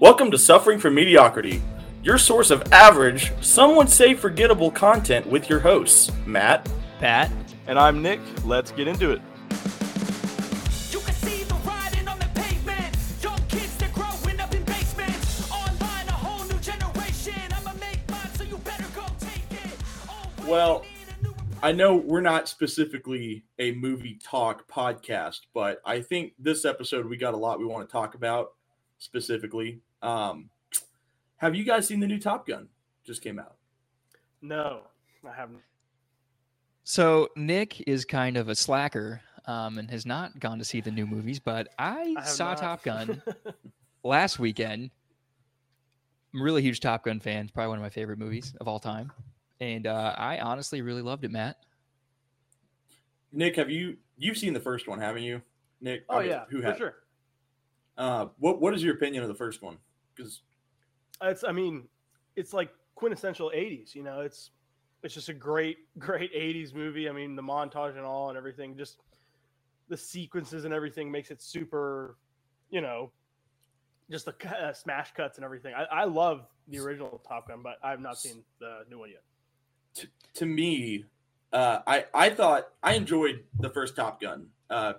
Welcome to Suffering from Mediocrity, your source of average, some would say forgettable content with your hosts, Matt, Pat. And I'm Nick. Let's get into it. You can see the riding on the pavement. Young kids, they're growing up in basements. Online, a whole new generation. I'ma make mine, so you better go take it. Oh, what Well, you need a new I know we're not specifically a movie talk podcast, but I think this episode we got a lot we want to talk about specifically. Um, have you guys seen the new Top Gun? Just came out. No, I haven't. So Nick is kind of a slacker um, and has not gone to see the new movies, but I, I saw not. Top Gun last weekend. I'm a really huge Top Gun fan. It's probably one of my favorite movies of all time. And uh, I honestly really loved it, Matt. Nick, have you you've seen the first one, haven't you? Nick, oh I mean, yeah, who for has? sure. Uh, what what is your opinion of the first one? Because It's. I mean, it's like quintessential '80s. You know, it's it's just a great, great '80s movie. I mean, the montage and all and everything, just the sequences and everything makes it super. You know, just the uh, smash cuts and everything. I, I love the original Top Gun, but I have not seen the new one yet. to, to me, uh, I I thought I enjoyed the first Top Gun. Uh,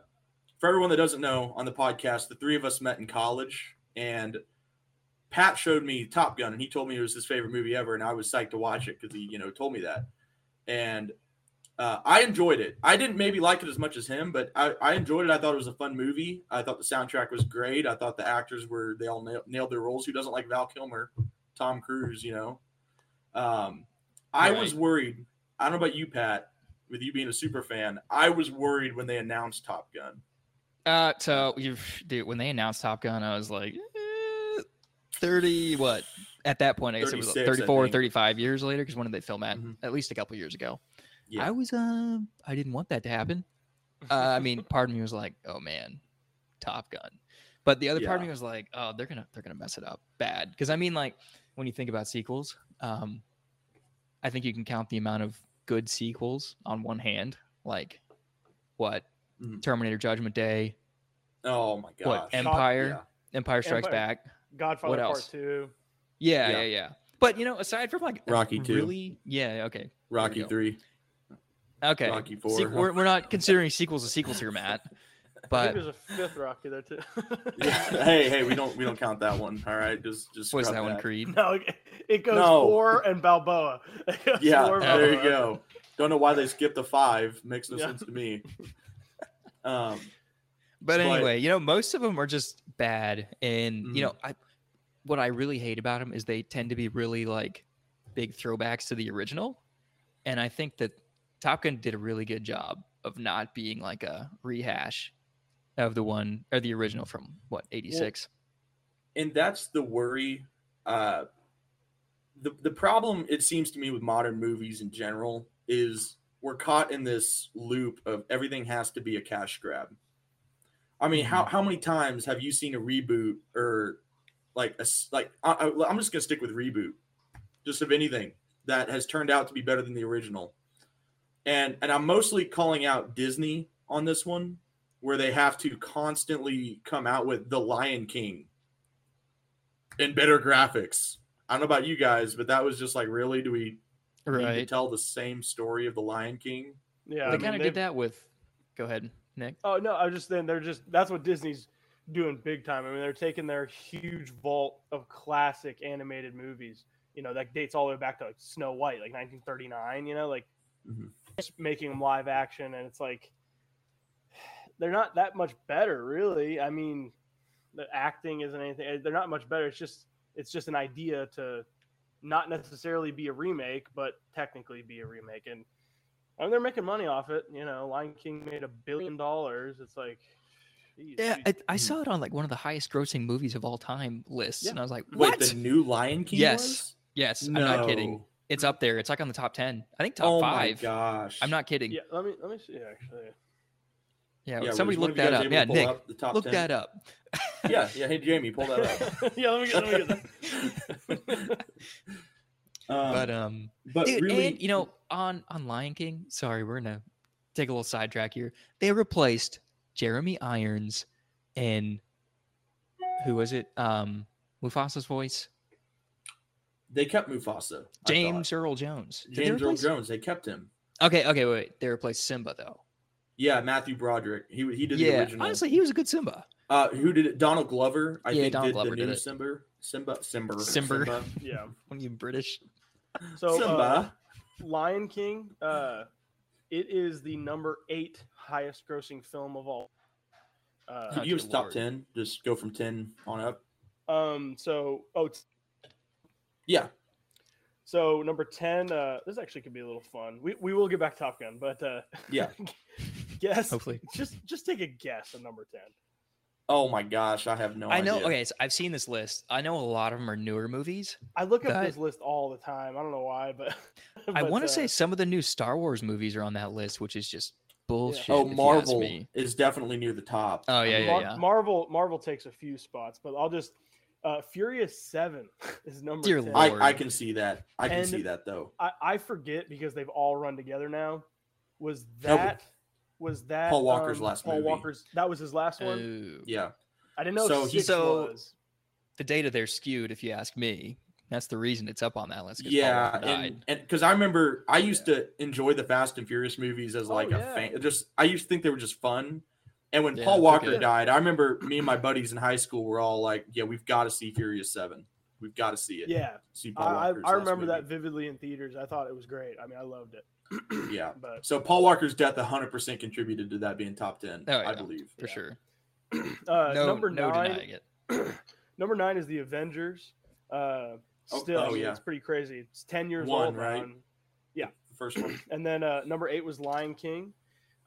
for everyone that doesn't know, on the podcast, the three of us met in college, and Pat showed me Top Gun, and he told me it was his favorite movie ever, and I was psyched to watch it because he, you know, told me that, and uh, I enjoyed it. I didn't maybe like it as much as him, but I, I enjoyed it. I thought it was a fun movie. I thought the soundtrack was great. I thought the actors were they all nailed, nailed their roles. Who doesn't like Val Kilmer, Tom Cruise? You know, um, I was worried. I don't know about you, Pat. With you being a super fan, I was worried when they announced Top Gun. Uh, so you dude, when they announced Top Gun, I was like, eh, 30, what? At that point, I guess it was 36, 34, think. 35 years later. Because when did they film at? Mhm. At least a couple years ago. Yeah. I was, um, I didn't want that to happen. Uh, I mean, part of me was like, oh man, Top Gun. But the other part of me was like, oh, they're gonna they're gonna mess it up bad. Because I mean, like when you think about sequels, um, I think you can count the amount of good sequels on one hand. Like what Mhm. Terminator Judgment Day, Oh my god! what Empire, Yeah. Empire Strikes Empire. Back. Godfather what else? Part Two. Yeah, Yeah. yeah, yeah. But you know, aside from like Rocky II. really, yeah, okay, Rocky three, okay. Rocky Se- four. we're, we're not considering sequels as sequels here, Matt. I But think there's a fifth Rocky there too. Yeah. hey, hey, we don't we don't count that one. All right, just just was scrub that one Creed? no, it- it goes No. four and Balboa. Yeah, four, there you go. Don't know why they skipped the five. Makes no Yeah. sense to me. Um, But But- anyway, you know, most of them are just bad, and Mhm. you know, I what I really hate about them is they tend to be really like big throwbacks to the original, and I think that Top Gun did a really good job of not being like a rehash of the one or the original from what eighty six. and that's the worry. Uh, the the problem it seems to me with modern movies in general is we're caught in this loop of everything has to be a cash grab. I mean, how mm-hmm. how many times have you seen a reboot or like a like I, I- I'm just gonna stick with reboot, just of anything that has turned out to be better than the original, and and I'm mostly calling out Disney on this one, where they have to constantly come out with the Lion King and better graphics. I don't know about you guys, but that was just like, really? Do we need to Right. tell the same story of the Lion King? Yeah, They kind of did that with. Go ahead, Nick. Oh no, I was just then they're just that's what Disney's doing big time. I mean, they're taking their huge vault of classic animated movies, you know, that dates all the way back to like Snow White, like 1939. You know, like Mhm. just making them live action, and it's like they're not that much better, really. I mean, the acting isn't anything. They're not much better. It's just it's just an idea to not necessarily be a remake, but technically be a remake, and I mean, they're making money off it. You know, Lion King made a billion dollars. It's like, geez, Yeah, geez. I, I saw it on like one of the highest grossing movies of all time lists, Yeah. and I was like, Wait, "What?" the new Lion King? Yes. was? yes, I'm not kidding. It's up there. It's like on the top ten. I think top oh five. my gosh! I'm not kidding. yeah. Let me let me see actually. Yeah, Yeah, somebody look that up. Yeah, Nick, up the top look 10? that up. Yeah, yeah. Hey, Jamie, pull that up. yeah, let me get, let me get that. Um, but um, but dude, really, and you know, on on Lion King. Sorry, we're gonna take a little sidetrack here. They replaced Jeremy Irons and who was it? Um, Mufasa's voice? They kept Mufasa. I thought. James Earl Jones. Did they James Earl Jones. They kept him. Okay, okay, wait, wait. They replaced Simba though. Yeah, Matthew Broderick. He he did the Yeah, original. honestly, he was a good Simba. uh, who did it? Donald Glover. I Yeah, think Donald did Glover the did new it. Simba. Simba. Simba. Simba. Yeah. When you British, So uh, Lion King, uh, it is the number eight highest grossing film of all. Uh, Could you give us top ten? Just go from ten on up. um, so oh, it's, Yeah. so number ten. Uh, this actually could be a little fun. We we will get back Top Gun, but uh, Yeah. guess hopefully. just just take a guess at number ten. Oh my gosh, I have no I know. idea. Okay, so I've seen this list. I know a lot of them are newer movies. I look up That- this list all the time. I don't know why, but, I want to uh, say some of the new Star Wars movies are on that list, which is just bullshit. Oh, if you ask Marvel is definitely near the top. Oh, I yeah, mean, yeah, Mar- yeah. Marvel Marvel takes a few spots, but I'll just uh, Furious Seven is number. Dear 10. Lord. I, I can see that. I can And- see that though. I, I forget because they've all run together now. Was No, but that was that Paul Walker's um, last Paul movie. Walker's that was his last one. Oh. Yeah. I didn't know so so he- So- was. the data they're skewed, if you ask me. That's the reason it's up on that list. Yeah, and and because I remember I used to enjoy the Fast and Furious movies as Oh, like yeah. a fan. Just I used to think they were just fun. And when Yeah, Paul Walker good. died, I remember me and my buddies in high school were all like, "Yeah, we've got to see Furious Seven. We've got to see it. Yeah, see Paul I, I last remember that vividly in theaters. I thought it was great. I mean, I loved it. Yeah. But So Paul Walker's death 100% contributed to that being top 10, Oh, I believe. for yeah. sure. uh, no, number no nine, denying it. number nine is the Avengers. Uh, Oh- still, I oh, yeah. it's pretty crazy. It's ten years One, old, now, right? and- The first one. And then uh, number eight was Lion King.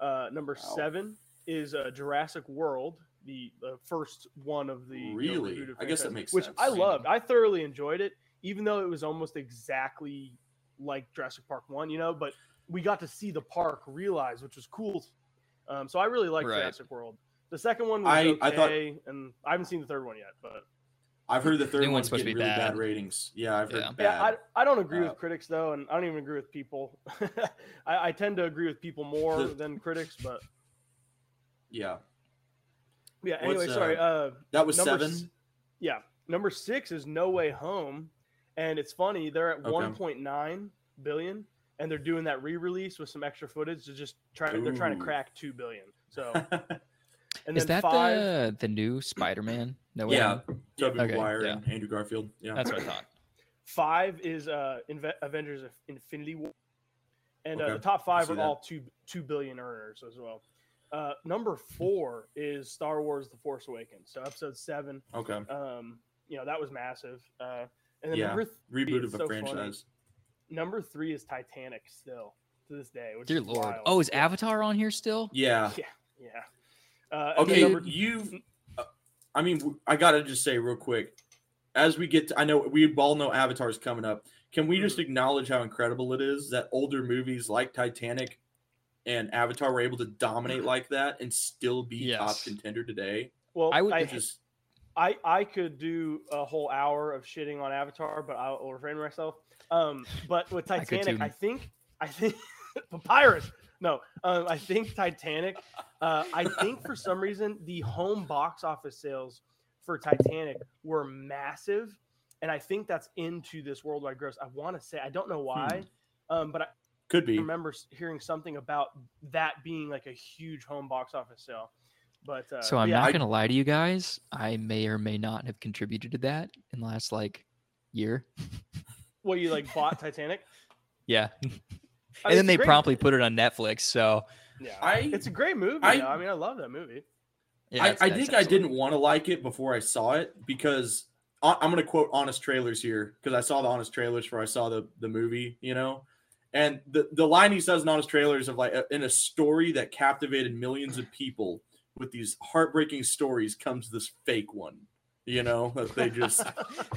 Uh, number Wow. seven is uh, Jurassic World, the, the first one of the you know, Really? I guess that franchise, makes which sense. I loved. I thoroughly enjoyed it, even though it was almost exactly like Jurassic Park one, you know. But we got to see the park realize, which was cool. Um, so I really liked Right. Jurassic World. The second one was I- okay, I thought- and I haven't seen the third one yet, but I've heard the third New one's one's supposed to getting be really bad. bad. ratings. Yeah, I've heard Yeah. bad. yeah, I, I don't agree Uh, with critics though, and I don't even agree with people. I, I tend to agree with people more The- than critics, but yeah. yeah. What's, Anyway, sorry. Uh, That was seven. s- yeah, number six is No Way Home, and it's funny they're at Okay. 1.9 billion, and they're doing that re-release with some extra footage to just try. They're trying to crack two billion. So, and Is that five. the the new Spider-Man? No way. yeah. Home? Tobey Okay, Maguire yeah. and Andrew Garfield. Yeah. That's what I thought. Five is uh, Inve- Avengers Infinity War, and uh, the top five are that. all two two billion earners as well. Uh, number four is Star Wars: The Force Awakens. So episode seven, okay. um, you know that was massive. Uh, and then Yeah, number th- Reboot of a so funny. Franchise. number three is Titanic still to this day. Which Dear is Lord. wild. Oh, is Avatar on here still? Yeah. yeah. Uh, Okay, number- you. uh, I mean, I gotta just say real quick, as we get to, I know we all know Avatar's coming up. Can we Mm-hmm. just acknowledge how incredible it is that older movies like Titanic and Avatar were able to dominate like that and still be top contender today? well, I would I, Which is I I could do a whole hour of shitting on Avatar, but I'll refrain myself. Um, but with Titanic, too. I, think I think Papyrus. No, um, I think Titanic. Uh, I think for some reason the home box office sales for Titanic were massive, and I think that's into this worldwide gross. I want to say I don't know why, um, but I could be. remember hearing something about that being like a huge home box office sale. But uh, So I'm yeah, not I- gonna lie to you guys. I may or may not have contributed to that in the last like year. Well, you like bought Titanic? Yeah. I mean, and then they great. promptly put it on Netflix. So Yeah, I- it's a great movie. I- I, I mean, I love that movie. yeah, I, I that's think I didn't want to like it before I saw it because I- I'm going to quote honest trailers here because I saw the honest trailers before I saw the, the movie, you know, and the, the line he says in honest trailers of like uh, in a story that captivated millions of people with these heartbreaking stories comes this fake one, you know, that they just,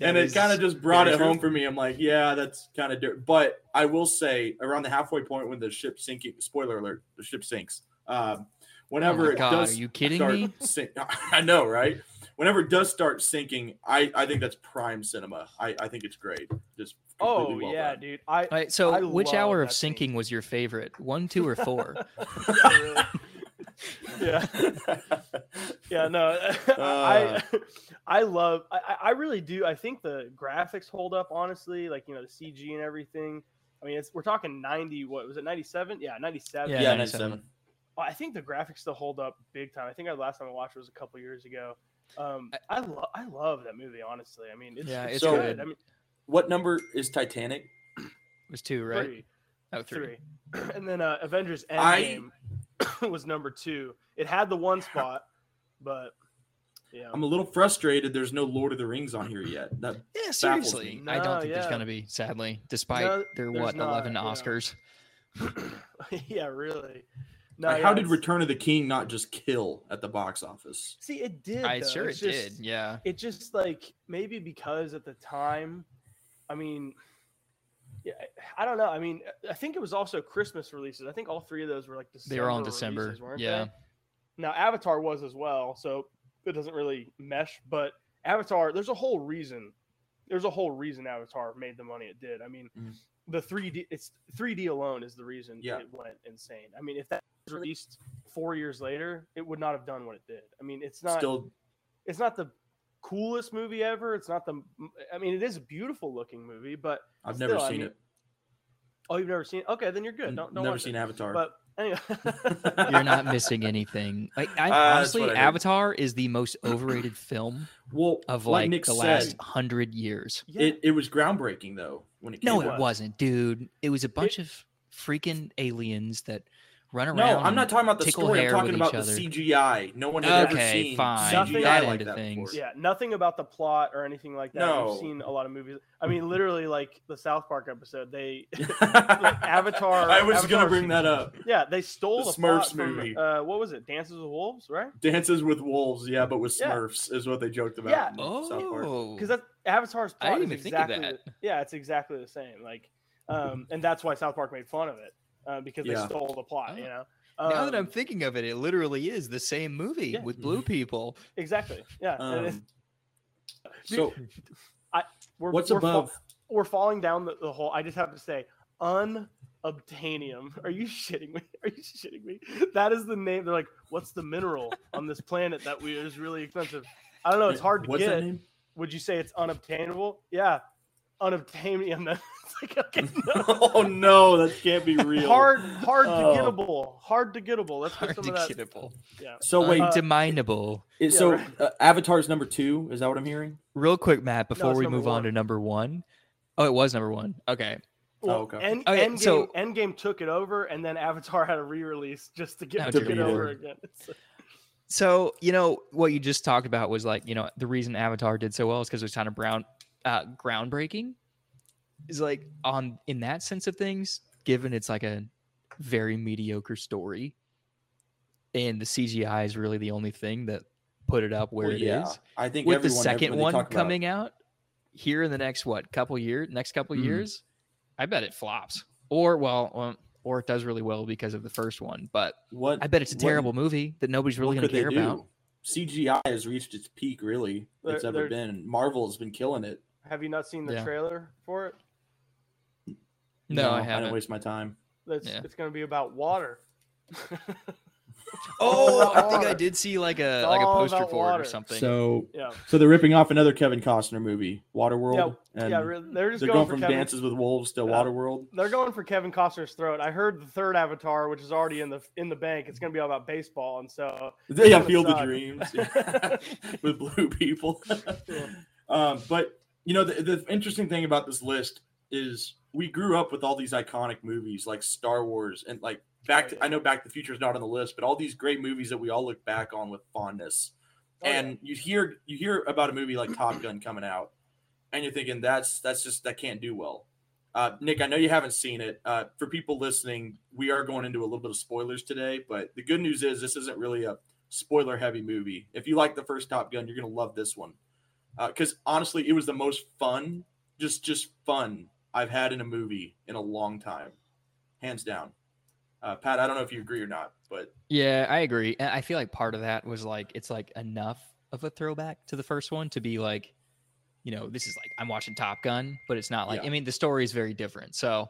and it kind of just brought very it home for me. I'm like, yeah, that's kind of different. But I will say around the halfway point when the ship sinking, spoiler alert, the ship sinks. Um, whenever Oh my it does are you kidding start me? sink- I know, right? Whenever it does start sinking, I, I think that's prime cinema. I, I think it's great. Just Oh well yeah, done. dude. I All right, so I which hour of that scene. sinking was your favorite? One, two, or four? Yeah, yeah. Yeah, no, Uh. I I love I, I- I really do. I think the graphics hold up honestly, like you know the CG and everything. I mean, it's we're talking ninety. What was it? Ninety seven? Yeah, ninety seven. Yeah, Yeah, 97. 97. I think the graphics still hold up big time. I think the last time I watched it was a couple years ago. Um, I love I love that movie. Honestly, I mean, it's, Yeah, it's it's So- good. good. I mean, What number is Titanic? It was two, right? three, Oh, three. three, and then uh, Avengers I- Endgame was number two. It had the one spot, but yeah, I'm a little frustrated. There's no Lord of the Rings on here yet. That Yeah, seriously. me. I don't think there's gonna be, sadly, despite No, their what not, eleven yeah. Oscars. yeah, really. No, like, yeah, how did Return of the King not just kill at the box office? See, it did. I though. sure It's it just- did. Yeah. It just like maybe because at the time, I mean, yeah, I don't know. I mean, I think it was also Christmas releases. I think all three of those were like December. They were all in December. releases, weren't Yeah. they? Now Avatar was as well, so it doesn't really mesh. But Avatar, there's a whole reason. There's a whole reason Avatar made the money it did. I mean, Mhm. the 3D, it's 3D alone is the reason Yeah. it went insane. I mean, if that was released four years later, it would not have done what it did. I mean, it's not Still, it's not the coolest movie ever. It's not the. I mean, it is a beautiful looking movie, but I've never Still, I seen mean, it. oh, you've never seen? it? Okay, then you're good. N- Don't, don't never seen it. Avatar. But anyway, You're not missing anything. Like I, Uh, honestly, I. Avatar is the most overrated film well, of like like Nick the said, last hundred years. Yeah, it, it was groundbreaking though when it came No, out. it wasn't, dude. It was a bunch of freaking aliens that run around. No, I'm not talking about the story. I'm talking about the other. CGI. No one had ever seen fine. Nothing- CGI that like that things. before. yeah, nothing about the plot or anything like that. No. You've seen a lot of movies. I mean, literally, like the South Park episode, they Avatar- I was Avatar- gonna bring that up. yeah they stole The the, plot Smurfs from, movie. Uh, what was it? Dances with Wolves, right? Dances with Wolves, yeah, but with Yeah. Smurfs is what they joked about. Yeah. in South Park. Oh, because that Avatar's I plot didn't is even think of exactly that. the- yeah, it's exactly the same. Like, um, and that's why South Park made fun of it uh, because they Yeah. stole the plot. Oh. You know. now that I'm Um, thinking of it, it literally is the same movie Yeah. with blue people. exactly, yeah. and it's- Um, so we're, what's we're fa- above? we're falling down the, the hole. I just have to say, unobtainium. Are you shitting me? Are you shitting me? That is the name. They're like, what's the mineral on this planet that we is really expensive? I don't know. It's hard to What's that get. name? Would you say it's unobtainable? Yeah, unobtainium. Then it's like okay, no. oh no, that can't be real. hard, hard to Oh. gettable, hard to gettable. Let's Hard put to some of that. gettable. Yeah. So wait, Uh, Undeminable. is- yeah, so right. uh, Avatar's number two? Is that what I'm hearing? Real quick, Matt, before it's we number move on to number one. Oh, it was number one. Okay. Well, okay. End, Okay, Endgame, so- Endgame took it over, and then Avatar had a re-release just to get Oh, it over again. So, you know, what you just talked about was like, you know, the reason Avatar did so well is because it was kind of brown uh groundbreaking. Is like on in that sense of things, given it's like a very mediocre story, and the CGI is really the only thing that put it up where Well, it is. yeah. I think With the second one talk about- coming out here in the next what couple years, next couple Mhm. years, I bet it flops. Or well, well, or it does really well because of the first one. But what I bet it's a what- terrible movie that nobody's really going to care about. CGI has reached its peak, really. It's ever been. Marvel has been killing it. Have you not seen the Yeah. trailer for it? No, I I haven't. didn't waste my time. That's Yeah. it's going to be about water. Oh, I think I did see like a It's like a poster about for it or something. So, Yeah, so they're ripping off another Kevin Costner movie, Waterworld. and yeah. re- They're just they're going, going from Kevin. Dances with Wolves to Yeah. Waterworld. They're going for Kevin Costner's throat. I heard the third Avatar, which is already in the in the bank. It's going to be all about baseball, and so Yeah, gonna Field of suck. Dreams with blue people. Um, but you know, the, the interesting thing about this list is we grew up with all these iconic movies like Star Wars and like Back. Oh, To. I know Back to the Future is not on the list, but all these great movies that we all look back on with fondness. Oh, yeah. and you hear you hear about a movie like Top Gun coming out, and you're thinking that's that's just that can't do well. Uh, Nick, I know you haven't seen it. Uh, for people listening, we are going into a little bit of spoilers today, but the good news is this isn't really a spoiler heavy movie. If you like the first Top Gun, you're gonna love this one because honestly, it was the most fun, just just fun I've had in a movie in a long time, hands down. Uh, Pat, I don't know if you agree or not, but Yeah, I agree. And I feel like part of that was like it's like enough of a throwback to the first one to be like, you know, this is like I'm watching Top Gun, but it's not like Yeah. I mean the story is very different. So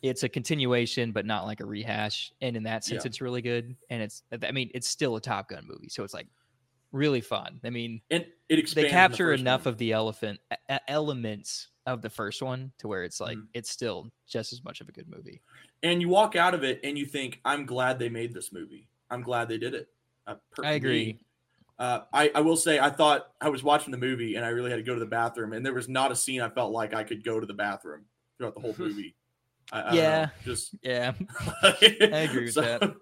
it's a continuation, but not like a rehash. And in that sense, Yeah. it's really good. And it's I mean, it's still a Top Gun movie. So it's like really fun. I mean, and it they in the capture enough one. of the elephant e- elements of the first one to where it's like Mhm. it's still just as much of a good movie. and you walk out of it and you think, "I'm glad they made this movie. I'm glad they did it." Uh, per- I agree. Uh, I, I will say I thought I was watching the movie and I really had to go to the bathroom and there was not a scene I felt like I could go to the bathroom throughout the whole movie. I, I don't know, Yeah. just Yeah, I agree with so, that.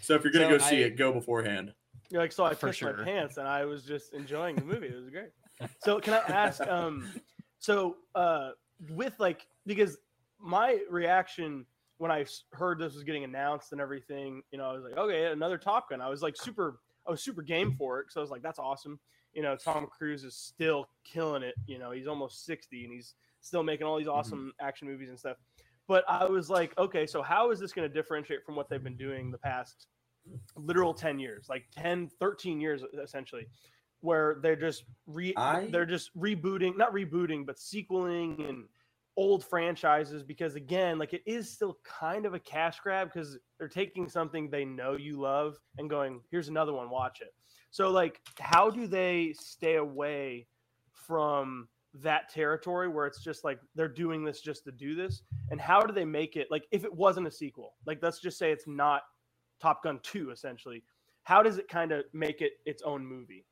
So if you're gonna So go see it, go beforehand. You're like, so I For pissed sure. my pants and I was just enjoying the movie. It was great. So can I ask, um, so uh, with like, because my reaction when I heard this was getting announced and everything, you know, I was like, okay, another Top Gun. I was like super, I was super game for it. So I was like, that's awesome. You know, Tom Cruise is still killing it. You know, he's almost 60 and he's still making all these awesome action movies and stuff. But I was like, okay, so how is this going to differentiate from what they've been doing the past literal 10 years, like 10, 13 years essentially, where they're just re I- they're just rebooting, not rebooting, but sequeling and old franchises because again, like it is still kind of a cash grab because they're taking something they know you love and going, here's another one, watch it. So like how do they stay away from that territory where it's just like they're doing this just to do this and how do they make it like if it wasn't a sequel like let's just say it's not top gun 2 essentially. How does it kind of make it its own movie?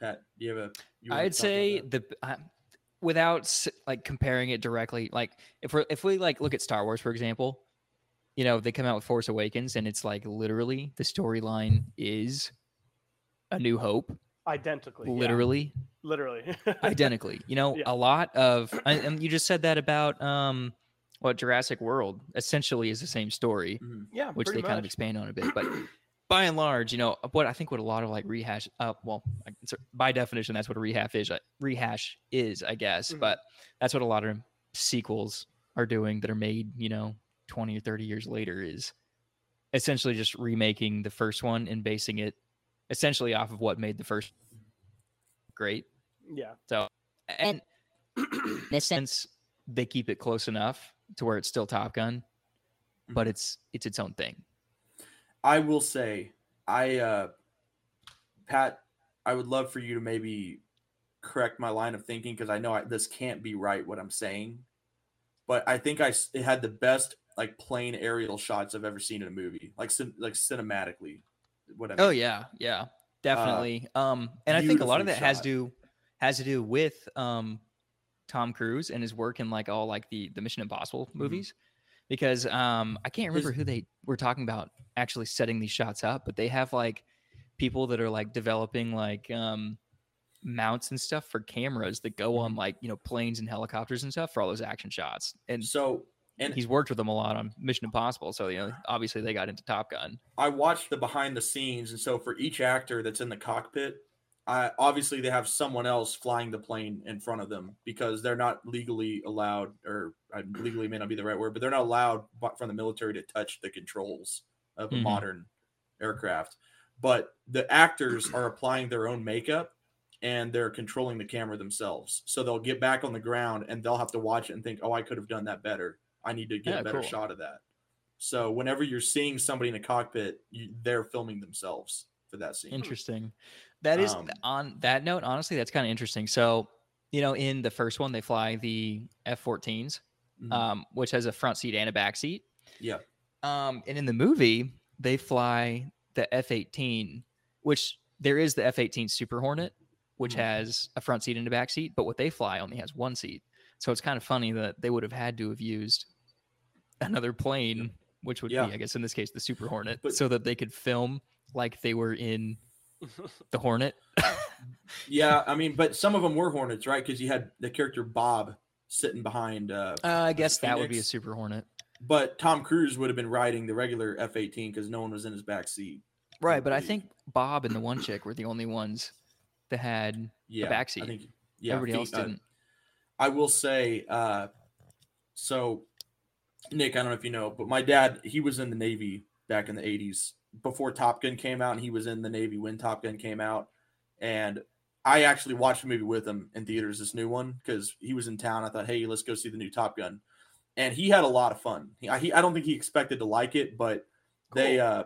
Pat, do you have a you I'd say the uh, without like comparing it directly, like if we are if we like look at Star Wars for example, you know they come out with Force Awakens and it's like literally the storyline is A New Hope, identically yeah, literally. Literally. Identically. You know, Yeah. a lot of and and you just said that about um what Jurassic World essentially is the same story, Mhm. yeah which pretty they kind of expand on a bit, but. By and large, you know what I think what a lot of like rehash, uh, well, by definition, that's what a rehash is. uh, Rehash is, I guess, Mhm. but that's what a lot of sequels are doing that are made, you know, twenty or thirty years later. Is essentially just remaking the first one and basing it essentially off of what made the first great. yeah So, and in a sense, they keep it close enough to where it's still Top Gun, but it's it's its own thing. I will say, I, uh, Pat, I would love for you to maybe correct my line of thinking because I know I, this can't be right what I'm saying, but I think I it had the best like plane aerial shots I've ever seen in a movie, like like cinematically. Whatever. Oh yeah, yeah, definitely. um, and I think a lot of that beautifully has to has to do with um, Tom Cruise and his work in like all like the the Mission Impossible movies, because um, I can't remember who they were talking about actually setting these shots up, but they have like people that are like developing like um mounts and stuff for cameras that go on like you know planes and helicopters and stuff for all those action shots and So and he's worked with them a lot on mission impossible so you know obviously they got into top gun. I watched the behind the scenes, and so for each actor that's in the cockpit, I obviously they have someone else flying the plane in front of them because they're not legally allowed, or uh, legally may not be the right word, but they're not allowed from the military to touch the controls of a Mhm. modern aircraft. But the actors are applying their own makeup and they're controlling the camera themselves. So they'll get back on the ground and they'll have to watch it and think, "Oh, I could have done that better. I need to get Yeah, a better cool. shot of that." So whenever you're seeing somebody in a cockpit, you, they're filming themselves for that scene. Interesting. That is Um, on that note. Honestly, that's kind of interesting. So, you know, in the first one, they fly the F-14s, Mhm. um, which has a front seat and a back seat. yeah, Um, and in the movie, they fly the F-18, which there is the F-18 Super Hornet, which Mhm. has a front seat and a back seat, but what they fly only has one seat. So it's kind of funny that they would have had to have used another plane, which would Yeah. be, I guess, in this case, the Super Hornet, But- so that they could film like they were in the Hornet. yeah. I mean, but some of them were Hornets, right? Because you had the character Bob sitting behind. Uh, Uh, I guess that would be a Super Hornet. but Tom Cruise would have been riding the regular F-18 because no one was in his back seat. Right, but I think Bob and the one chick were the only ones that had Yeah, back seat. I think. Yeah, everybody Phe- else uh, didn't. I will say, uh, so Nick, I don't know if you know, but my dad, he was in the Navy back in the 80s before Top Gun came out, and he was in the Navy when Top Gun came out. And I actually watched the movie with him in theaters, this new one, because he was in town. I thought, hey, let's go see the new Top Gun. And he had a lot of fun. He, I, he, I don't think he expected to like it, but they, uh,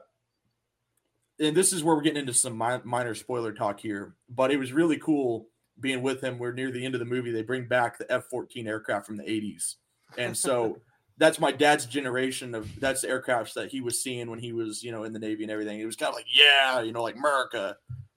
and this is where we're getting into some mi- minor spoiler talk here, but it was really cool being with him. We're near the end of the movie. They bring back the F 14 aircraft from the 80s. And so that's my dad's generation of that's the aircrafts that he was seeing when he was, you know, in the Navy and everything. It was kind of like, yeah, you know, like America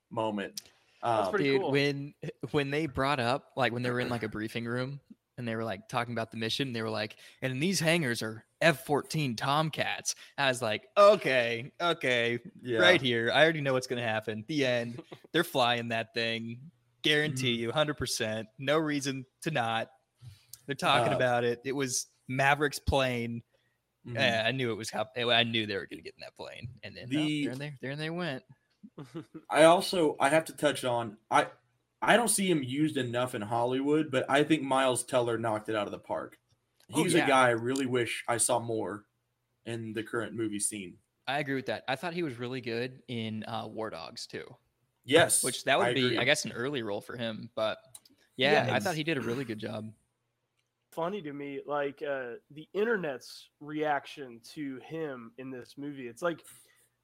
moment. That's Um, Dude, cool. when when they brought up like when they were in like a briefing room and they were like talking about the mission, they were like, and these hangars are F-14 Tomcats. I was like, okay, okay, yeah. right here. I already know what's gonna happen. The end. They're flying that thing. Guarantee Mm-hmm. you, hundred percent. No reason to not. They're talking Uh, about it. It was Maverick's plane. Mhm. Eh, I knew it was. I knew they were gonna get in that plane, and then oh, The- there, there, there they went. I also I have to touch on I I don't see him used enough in Hollywood, but I think Miles Teller knocked it out of the park. Oh, He's yeah. a guy I really wish I saw more in the current movie scene. I agree with that. I thought he was really good in uh, War Dogs too, Yes, which that would I be, agree. I guess, an early role for him. But yeah, Yeah, I thought he did a really good job. Funny to me like uh the internet's reaction to him in this movie. It's like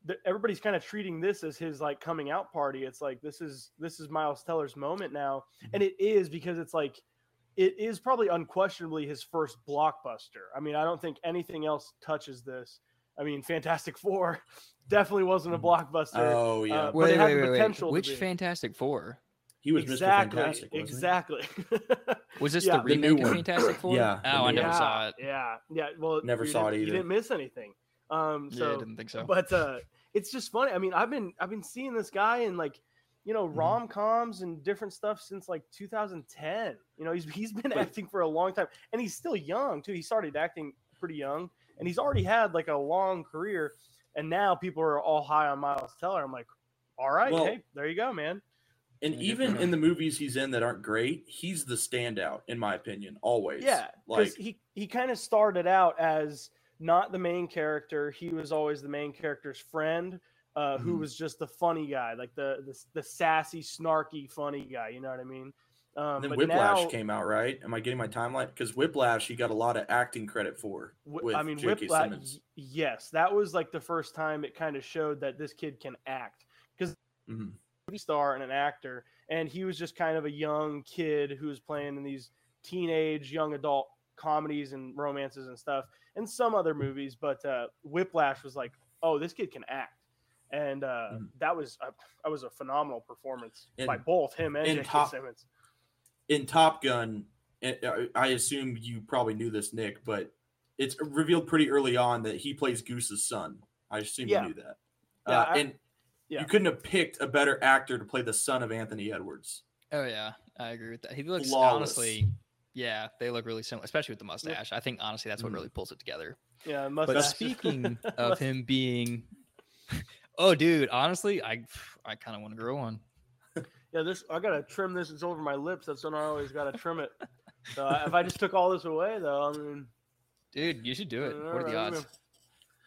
the, everybody's kind of treating this as his like coming out party. It's like this is this is miles teller's moment now. And it is because it's like it is probably unquestionably his first blockbuster. I mean i don't think anything else touches this. I mean fantastic four definitely wasn't a blockbuster Oh yeah, Uh, but it had the potential to Which be. Fantastic Four? He was exactly Mr. Fantastic. exactly Was this Yeah. the The new remake of one. Fantastic Four? Yeah, Oh, I new never yeah, saw it. Yeah, yeah. Well, Never saw didn't- it You either. didn't miss anything. Um, yeah, I didn't think so. but uh, it's just funny. I mean, I've been I've been seeing this guy in like, you know, Mhm. rom coms and different stuff since like 2010. You know, he's he's been But- acting for a long time, and he's still young too. He started acting pretty young, and he's already had like a long career. And now people are all high on Miles Teller. I'm like, all right, Well- hey, there you go, man. And even in the movies he's in that aren't great, he's the standout in my opinion. Always. Yeah, like he he kind of started out as not the main character. He was always the main character's friend, uh, who Mhm. was just the funny guy, like the, the the sassy, snarky, funny guy. You know what I mean? Um, then Whiplash now, came out, right? Am I getting my timeline? Because Whiplash, he got a lot of acting credit for. With I mean. Whiplash. Simmons. Yes, that was like the first time it kind of showed that this kid can act. Mhm. Movie star and an actor, and he was just kind of a young kid who was playing in these teenage young adult comedies and romances and stuff, and some other movies. But uh, Whiplash was like, oh, this kid can act, and uh, Mhm. that was a, that was a phenomenal performance by both him and and. Top- Simmons. in Top Gun, I- I assume you probably knew this, Nick, but it's revealed pretty early on that he plays Goose's son. I assume Yeah. you knew that. Yeah, uh, I- and yeah. you couldn't have picked a better actor to play the son of Anthony Edwards. Oh yeah, I agree with that. He looks Flawless. honestly, yeah, they look really similar, especially with the mustache. I think honestly that's what Mhm. really pulls it together. Yeah, mustache. But speaking of him being, oh dude, honestly, I I kind of want to grow one. yeah, this I gotta trim this. It's over my lips. That's when I always gotta trim it. So if I just took all this away, though, I mean, Dude, you should do it. What are the alright, odds?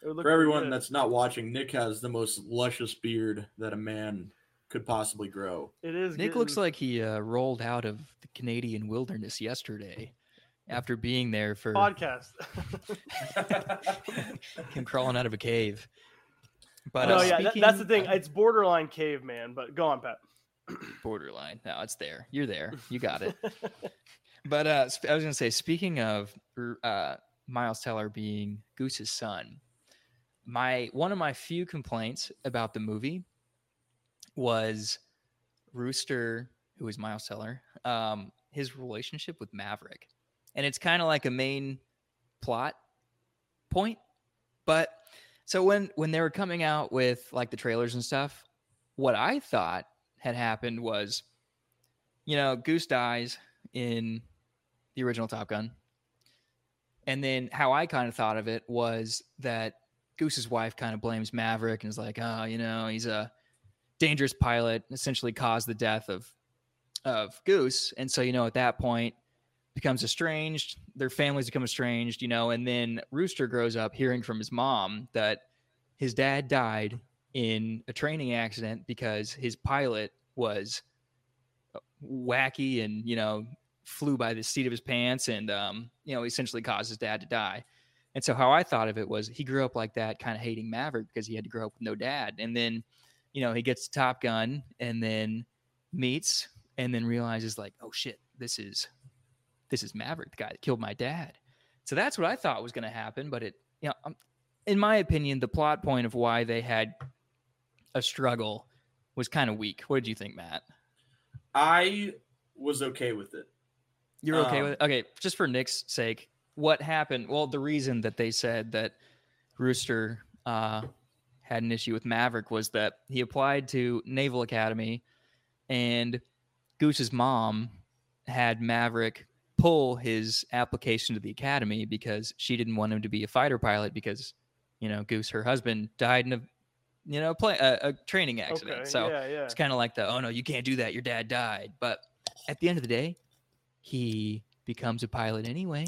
It would look For everyone that's not watching, Nick has the most luscious beard that a man could possibly grow. it is. Nick looks like he uh, rolled out of the Canadian wilderness yesterday after being there for podcast. him crawling out of a cave. But no, uh, yeah, that, that's the thing. It's borderline caveman, but go on, Pat. borderline. No, it's there. You're there. You got it. But uh, I was gonna say, speaking of uh, Miles Teller being Goose's son, my one of my few complaints about the movie was Rooster, who is Miles Teller, um, his relationship with Maverick, and it's kind of like a main plot point. But so when when they were coming out with like the trailers and stuff, what I thought had happened was, you know, Goose dies in the original Top Gun. And then how I kind of thought of it was that Goose's wife kind of blames Maverick and is like, oh, you know, he's a dangerous pilot, essentially caused the death of of Goose. And so, you know, at that point becomes estranged, their families become estranged, you know, and then Rooster grows up hearing from his mom that his dad died in a training accident because his pilot was uh, wacky and you know flew by the seat of his pants and um, you know essentially caused his dad to die and so how i thought of it was he grew up like that kind of hating maverick because he had to grow up with no dad and then you know, he gets to Top Gun and then meets and then realizes like, oh shit, this is this is Maverick, the guy that killed my dad. So that's what I thought was going to happen, but it, you know, um, in my opinion, the plot point of why they had a struggle was kind of weak. What did you think, Matt? I was okay with it. You're okay Um, with okay, just for Nick's sake, what happened? Well, the reason that they said that Rooster uh, had an issue with Maverick was that he applied to Naval Academy, and Goose's mom had Maverick pull his application to the academy because she didn't want him to be a fighter pilot because you know Goose, her husband, died in a you know play a, a training accident. Okay. So yeah, yeah. it's kind of like the oh no, you can't do that. Your dad died. But at the end of the day, he becomes a pilot anyway.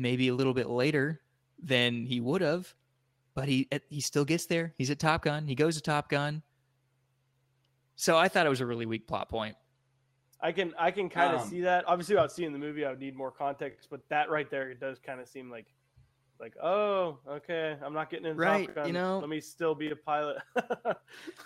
Maybe a little bit later than he would have, but he he still gets there. He's at Top Gun. He goes to Top Gun. So I thought it was a really weak plot point. I can I can kind of Um, see that. Obviously, without seeing the movie, I would need more context. But that right there, it does kind of seem like, like oh, okay, I'm not getting in Right, Top Gun. you know? let me still be a pilot.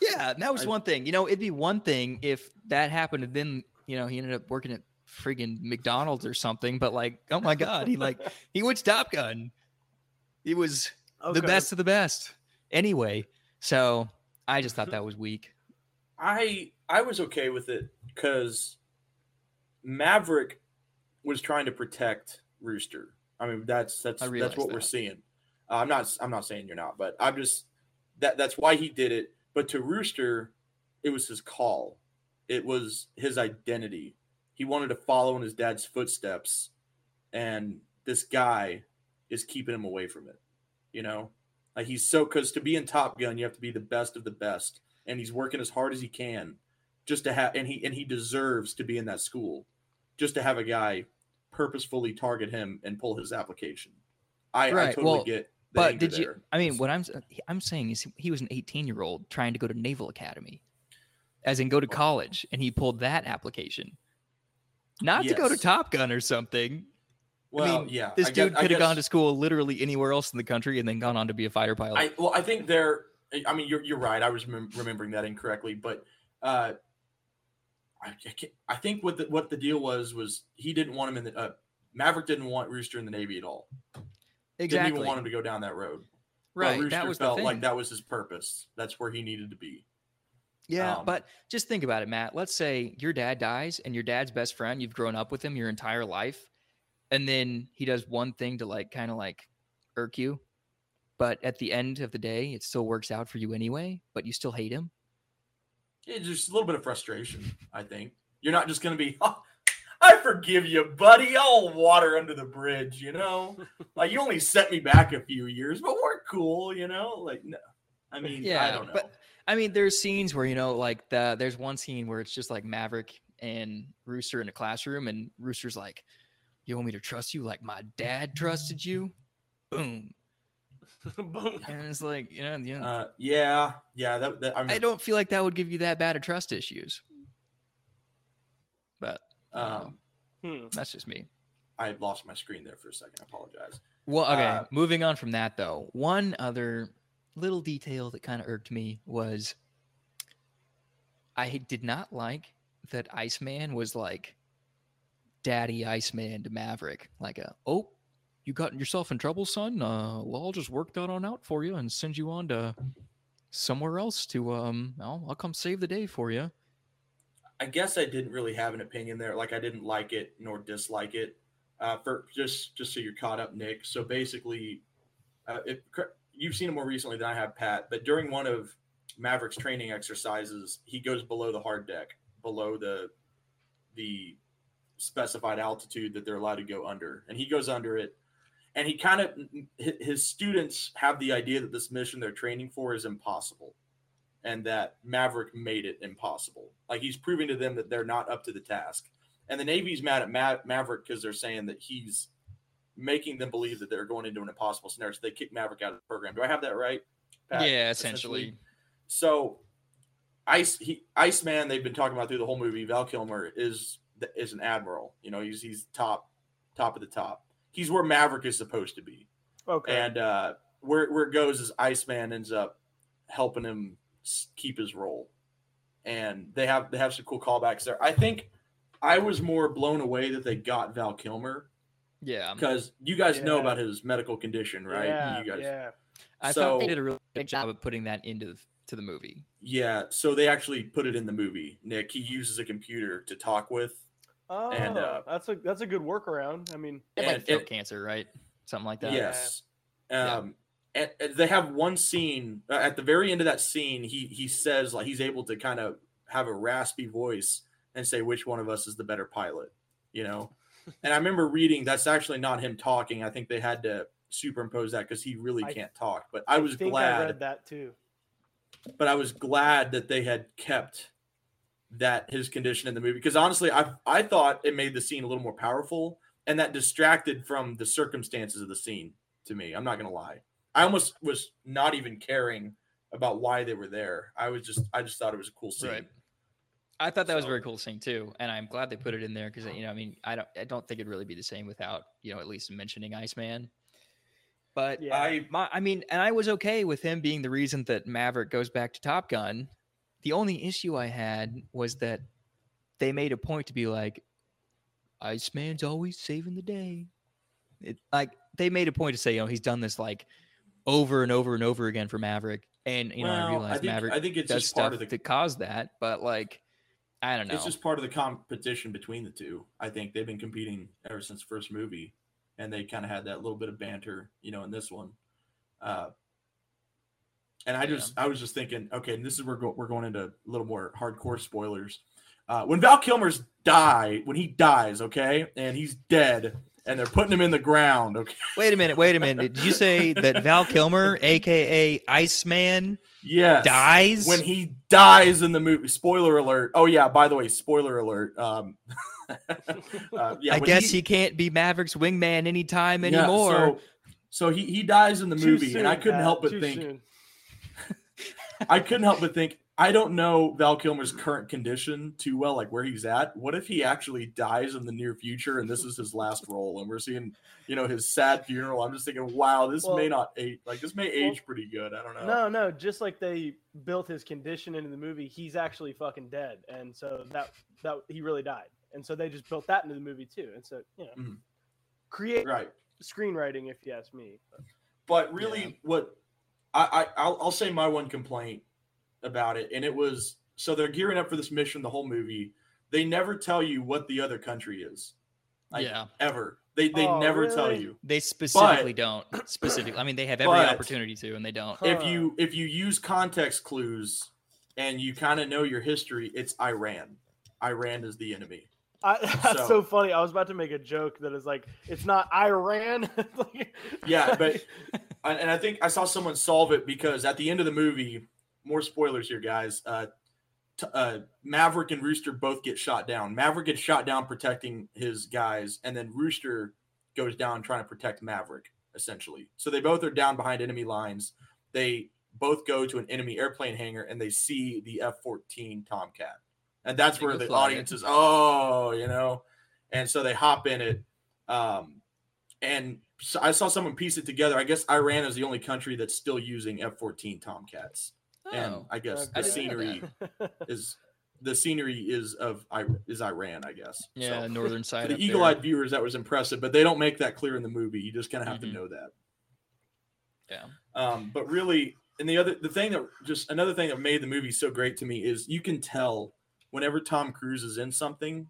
Yeah, that was I- one thing. You know, it'd be one thing if that happened and then, you know, he ended up working at friggin' McDonald's or something. But like, oh my God, he like he went to Top Gun. He was the best of the best. Anyway, so I just thought that was weak. I I was okay with it because Maverick was trying to protect Rooster. I mean, that's that's that's what we're seeing. Uh, I'm not I'm not saying you're not, but I'm just that that's why he did it. But to Rooster, it was his call. It was his identity. He wanted to follow in his dad's footsteps, and this guy is keeping him away from it. You know, like he's so because to be in Top Gun, you have to be the best of the best, and he's working as hard as he can just to have, and he and he deserves to be in that school, just to have a guy purposefully target him and pull his application. I, I totally well, get. But did you? there. I mean, what I'm I'm saying is he was an 18 year old trying to go to Naval Academy, as in go to oh. college, and he pulled that application, not to go to Top Gun or something. Well, mean, yeah, This I dude I could have gone to school literally anywhere else in the country and then gone on to be a fighter pilot. I well, I think they're. I mean, you're you're right. I was remem- remembering that incorrectly, but uh, I, I, can't, I think what the what the deal was was he didn't want him in the uh, Maverick didn't want Rooster in the Navy at all. Exactly. Didn't even want him to go down that road. Right. Rooster That was felt like that was his purpose. That's where he needed to be. Yeah, Um, but just think about it, Matt. Let's say your dad dies and your dad's best friend, you've grown up with him your entire life, and then he does one thing to like kind of like irk you, but at the end of the day, it still works out for you anyway, but you still hate him. It's just a little bit of frustration. I think you're not just going to be. "Oh, I forgive you, buddy. I'll water under the bridge. You know, like you only set me back a few years, but we're cool. You know, like no. I mean, yeah, I don't know. but- I mean, there's scenes where you know, like the there's one scene where it's just like Maverick and Rooster in a classroom, and Rooster's like, "You want me to trust you like my dad trusted you?" Boom, Boom. and it's like, you know, you know Uh, yeah, yeah. That, that I, mean, I don't feel like that would give you that bad of trust issues. But Um, Hmm. that's just me. I lost my screen there for a second. I apologize. Well, okay. Uh, moving on from that, though, one other little detail that kind of irked me was I did not like that Iceman was like Daddy Iceman to Maverick, like a oh, you got yourself in trouble, son. Uh, well, I'll just work that on out for you and send you on to somewhere else to um. I'll, I'll come save the day for you. I guess I didn't really have an opinion there. Like I didn't like it nor dislike it. Uh, for just just so you're caught up, Nick. So basically, uh, if, you've seen it more recently than I have, Pat. But during one of Maverick's training exercises, he goes below the hard deck, below the the specified altitude that they're allowed to go under, and he goes under it. And he kind of his students have the idea that this mission they're training for is impossible and that Maverick made it impossible. Like he's proving to them that they're not up to the task. And the Navy's mad at Ma- Maverick because they're saying that he's making them believe that they're going into an impossible scenario. So they kick Maverick out of the program. Do I have that right? Pat? yeah, essentially. So, Ice he Iceman they've been talking about through the whole movie. Val Kilmer is is an admiral. You know, he's he's top top of the top. He's where Maverick is supposed to be. Okay. And uh, where where it goes is Iceman ends up helping him keep his role, and they have they have some cool callbacks there. I think I was more blown away that they got Val Kilmer Yeah, because you guys know about his medical condition, right? Yeah, you guys, yeah. I so- thought they did a really good job of putting that into the, to the movie. Yeah, so they actually put it in the movie. Nick, he uses a computer to talk with. Oh, And, uh, that's a that's a good workaround. I mean, He had, like throat cancer, right? Something like that. Yes. Yeah. Um, and, and they have one scene uh, at the very end of that scene. He he says like he's able to kind of have a raspy voice and say which one of us is the better pilot. You know, and I remember reading that's actually not him talking. I think they had to superimpose that because he really I- can't talk. But I was think I glad. read that too. but I was glad that they had kept that his condition in the movie because honestly, I I thought it made the scene a little more powerful and that distracted from the circumstances of the scene to me. I'm not gonna lie. I almost was not even caring about why they were there. I was just I just thought it was a cool scene. Right. I thought that was a very cool scene too, and I'm glad they put mm-hmm. it in there because you know, I mean, I don't, I don't think it'd really be the same without you know at least mentioning Iceman. But Yeah. I my, I mean, and I was okay with him being the reason that Maverick goes back to Top Gun. The only issue I had was that they made a point to be like, Iceman's always saving the day. It, like they made a point to say, you know, he's done this like over and over and over again for Maverick, and you know, I well, realize think, Maverick I think it's does just stuff part of the that caused that, but like, I don't know. It's just part of the competition between the two. I think they've been competing ever since the first movie, and they kind of had that little bit of banter, you know, in this one. Uh, and I just, I was just thinking, okay, and this is where go, we're going into a little more hardcore spoilers. Uh, when Val Kilmer's die, when he dies, okay, and he's dead, and they're putting him in the ground, okay, Wait a minute, wait a minute. Did you say that Val Kilmer, aka Iceman, yes, dies? when he dies in the movie. Spoiler alert! Oh yeah, by the way, spoiler alert. Um, uh, yeah, I guess he, can't be Maverick's wingman anytime Yeah, anymore. so, so he, he dies in the Too movie, and I couldn't Pat, help but think. I couldn't help but think I don't know Val Kilmer's current condition too well, like where he's at. What if he actually dies in the near future and this is his last role, and we're seeing you know his sad funeral? I'm just thinking, wow, this may not age like this may well, age pretty good. I don't know. No, no, just like they built his condition into the movie, he's actually fucking dead, and so that that he really died, and so they just built that into the movie too, and so you know, Mhm. create Right. screenwriting if you ask me. But, But really, Yeah. what I, I I'll, I'll say my one complaint about it, and it was so they're gearing up for this mission the whole movie. They never tell you what the other country is. Like, yeah, ever. They they Oh, never tell you. they specifically don't. Specifically, I mean, they have every But- opportunity to, and they don't. Huh. If you if you use context clues and you kind of know your history, it's Iran. Iran is the enemy. I, that's So- so, funny. I was about to make a joke that is like, it's not Iran. Like- Yeah, but and and I think I saw someone solve it because at the end of the movie, more spoilers here, guys. Uh, t- uh, Maverick and Rooster both get shot down. Maverick gets shot down protecting his guys, and then Rooster goes down trying to protect Maverick, essentially. So they both are down behind enemy lines. They both go to an enemy airplane hangar and they see the F 14 Tomcat. And that's where the audience is, oh, you know. And so they hop in it. Um, and so I saw someone piece it together. I guess Iran is the only country that's still using F 14 Tomcats. And Oh, I guess the scenery is the scenery is of is Iran, I guess. yeah, So, northern side. the eagle-eyed viewers, that was impressive, but they don't make that clear in the movie. You just kind of have Mhm. to know that. Yeah. Um, but really, and the other the thing that just another thing that made the movie so great to me is you can tell whenever Tom Cruise is in something,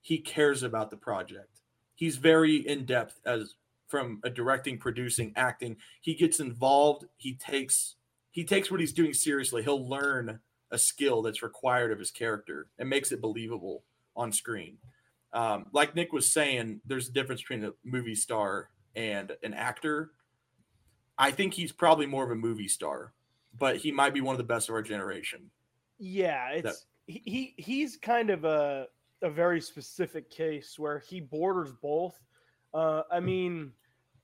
he cares about the project. He's very in depth as from a directing, producing, acting. He gets involved. He takes he takes what he's doing seriously. He'll learn a skill that's required of his character and makes it believable on screen. Um, like Nick was saying, there's a difference between a movie star and an actor. I think he's probably more of a movie star, but he might be one of the best of our generation. yeah, it's he, he he's kind of a a very specific case where he borders both. Uh, I mean,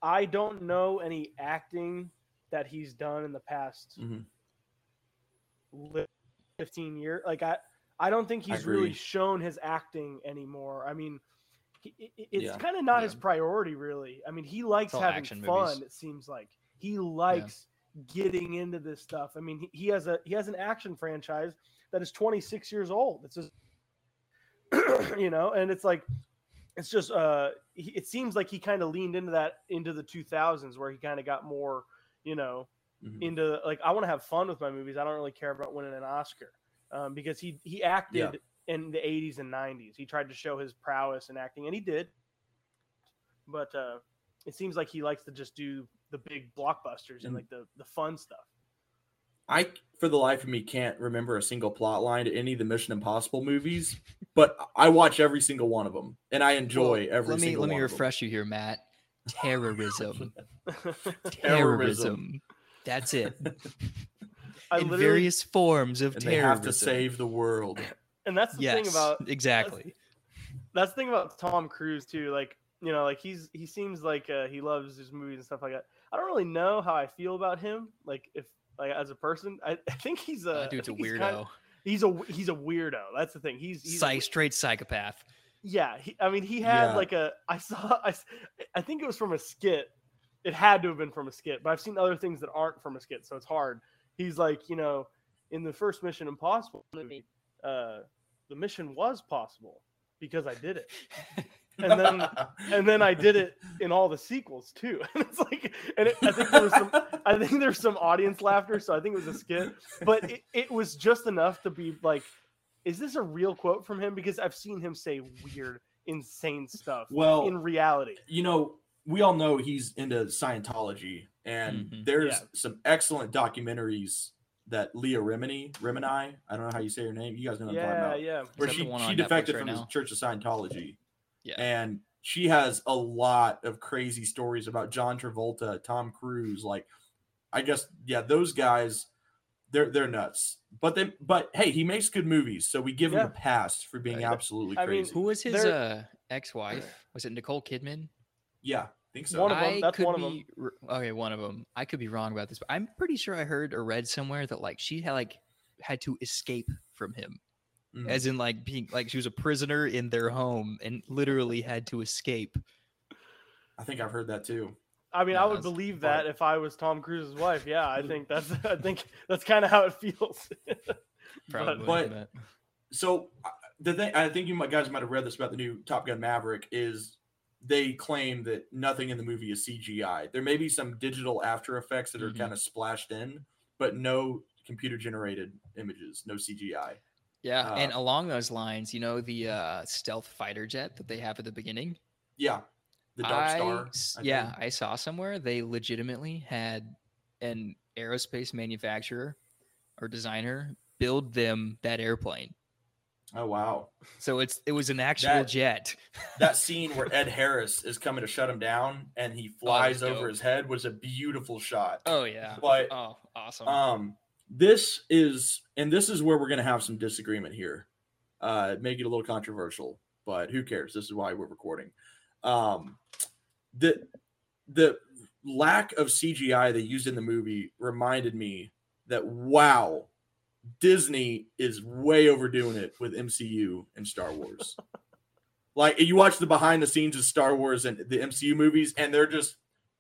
I don't know any acting that he's done in the past Mhm. 15 years. Like I, I don't think he's really shown his acting anymore. I mean, he, it- it- it's Yeah. kind of not Yeah. his priority, really. I mean, he likes having fun. movies. It seems like he likes getting into this stuff. I mean, he, he has a he has an action franchise that is 26 years old. It's just you know, and it's like it's just uh he, it seems like he kind of leaned into that into the 2000s where he kind of got more, you know, Mhm. into like I want to have fun with my movies. I don't really care about winning an Oscar um, because he he acted in the 80s and 90s. He tried to show his prowess in acting, and he did. But uh, it seems like he likes to just do the big blockbusters and Mm. like the the fun stuff. I, for the life of me, can't remember a single plot line to any of the Mission Impossible movies, but I watch every single one of them, and I enjoy Well, every let me single let me one of them. refresh you here, Matt. Terrorism. Terrorism. terrorism. That's it. I In various forms of And terrorism. they have to save the world. and that's the yes, thing about exactly. that's the thing about Tom Cruise too. Like you know, like he's he seems like uh, he loves his movies and stuff like that. I don't really know how I feel about him. Like if like as a person, I, I think he's a That dude's a think he's weirdo. kind- he's a he's a weirdo. That's the thing. He's he's a Psy, straight psychopath. Yeah, he, I mean, he had Yeah. like a. I saw. I, I think it was from a skit. It had to have been from a skit, but I've seen other things that aren't from a skit, so it's hard. He's like, you know, in the first Mission Impossible movie, uh, the mission was possible because I did it, and then and then I did it in all the sequels too. And it's like, and it, I think there was some. I think there's some audience laughter, so I think it was a skit, but it, it was just enough to be like, is this a real quote from him? Because I've seen him say weird, insane stuff well, in reality. you know, we all know he's into Scientology, and Mhm. there's Yeah. some excellent documentaries that Leah Remini, Remini, I don't know how you say her name. You guys know what I'm talking Yeah, about. yeah. Where she, she defected right from now? the Church of Scientology. Yeah. And she has a lot of crazy stories about John Travolta, Tom Cruise. Like, I guess, yeah, those guys, they're they're nuts. But they but hey, he makes good movies, so we give him a pass for being Right. absolutely I mean, crazy. Who was his uh, ex-wife? Was it Nicole Kidman? yeah, I think so. One of them. that's could one of 'em. be r- okay. One of them. I could be wrong about this, but I'm pretty sure I heard or read somewhere that like she had like had to escape from him, Mhm. as in like being like she was a prisoner in their home and literally had to escape. I think I've heard that too. I mean, Yeah, I would believe but- that if I was Tom Cruise's wife. Yeah, I think that's. I think that's kind of how it feels. Probably, but- but- So uh, the thing I think you guys might have read this about the new Top Gun Maverick is they claim that nothing in the movie is CGI. There may be some digital After Effects that are Mhm. kind of splashed in, but no computer generated images, no CGI. yeah. and uh, along those lines, you know the uh, stealth fighter jet that they have at the beginning. Yeah, the Dark I Star. I yeah, think. I saw somewhere they legitimately had an aerospace manufacturer or designer build them that airplane. Oh wow, So it's it was an actual That- jet. that scene where Ed Harris is coming to shut him down and he flies over his head was a beautiful shot. Oh yeah. But Oh, awesome. Um, this is, and this is where we're going to have some disagreement here. Uh, make it a little controversial, but who cares? This is why we're recording. Um, the the lack of CGI they used in the movie reminded me that wow, Disney is way overdoing it with MCU and Star Wars. like you watch the behind the scenes of Star Wars and the MCU movies, and they're just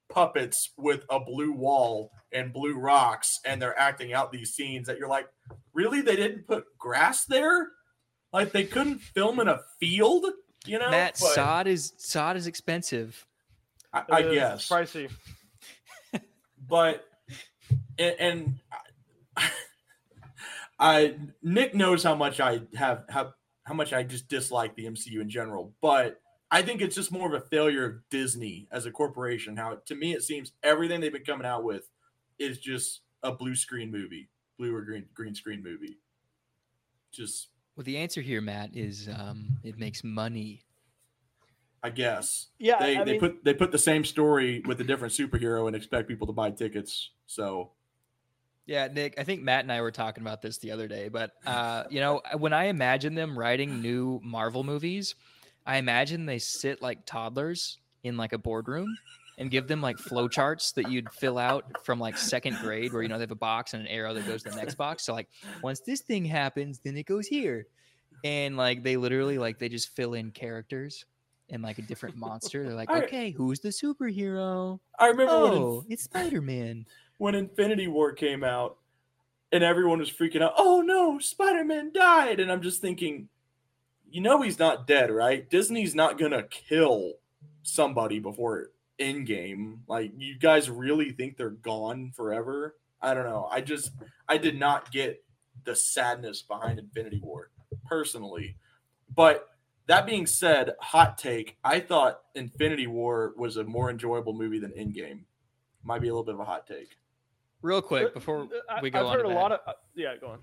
puppets with a blue wall and blue rocks, and they're acting out these scenes that you're like, really? They didn't put grass there? Like they couldn't film in a field? You know, Matt, But sod is sod is expensive. I, I It is, guess pricey. but and, and I, I Nick knows how much I have how how much I just dislike the MCU in general, but I think it's just more of a failure of Disney as a corporation. How to me it seems everything they've been coming out with is just a blue screen movie, blue or green green screen movie. Just Well, the answer here, Matt, is um, it makes money. I guess Yeah, they I they mean, put they put the same story with a different superhero and expect people to buy tickets. So Yeah, Nick, I think Matt and I were talking about this the other day, but uh, you know, when I imagine them writing new Marvel movies, I imagine they sit like toddlers in like a boardroom and give them like flow charts that you'd fill out from like second grade where you know they have a box and an arrow that goes to the next box. So like once this thing happens, then it goes here. And like they literally like they just fill in characters and like a different monster. They're like, I- okay, who's the superhero? I remember when Oh, it's Spider Man. when Infinity War came out and everyone was freaking out, oh no, Spider Man died. And I'm just thinking, you know, he's not dead, right? Disney's not to kill somebody before Endgame. Like, you guys really think they're gone forever? I don't know. I just, I did not get the sadness behind Infinity War personally. But that being said, hot take, I thought Infinity War was a more enjoyable movie than Endgame. Might be a little bit of a hot take. Real Uh, quick before we go I've on heard to a that, lot of uh, yeah. Go on.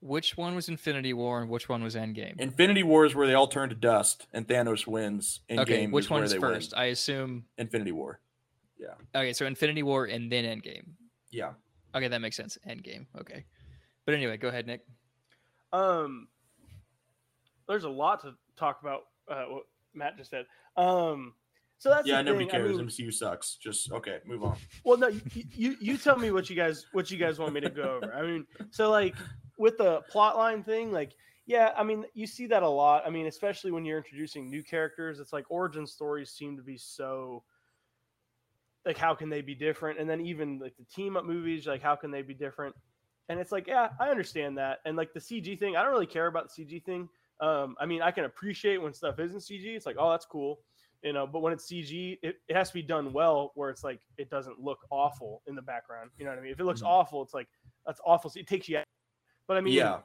Which one was Infinity War and which one was Endgame? Infinity War is where they all turn to dust and Thanos wins. Endgame okay, which is where one's they first? Win. I assume. Infinity War. Yeah. Okay, so Infinity War and then Endgame. Yeah. Okay, that makes sense. Endgame. Okay, but anyway, go ahead, Nick. Um, there's a lot to talk about. Uh, what Matt just said. Um, so that's yeah, the nobody thing. I cares. mean, MCU sucks. Just okay, move on. Well, no, you, you you tell me what you guys what you guys want me to go over. I mean, so like with the plot line thing, like yeah, I mean, you see that a lot. I mean, especially when you're introducing new characters, it's like origin stories seem to be so like how can they be different? And then even like the team up movies, like how can they be different? And it's like, yeah, I understand that. And like the CG thing, I don't really care about the CG thing. Um, I mean, I can appreciate when stuff isn't CG. It's like, oh, that's cool you know but when it's cg it, it has to be done well where it's like it doesn't look awful in the background you know what i mean if it looks Mhm. awful it's like that's awful so it takes you out. But i mean Yeah.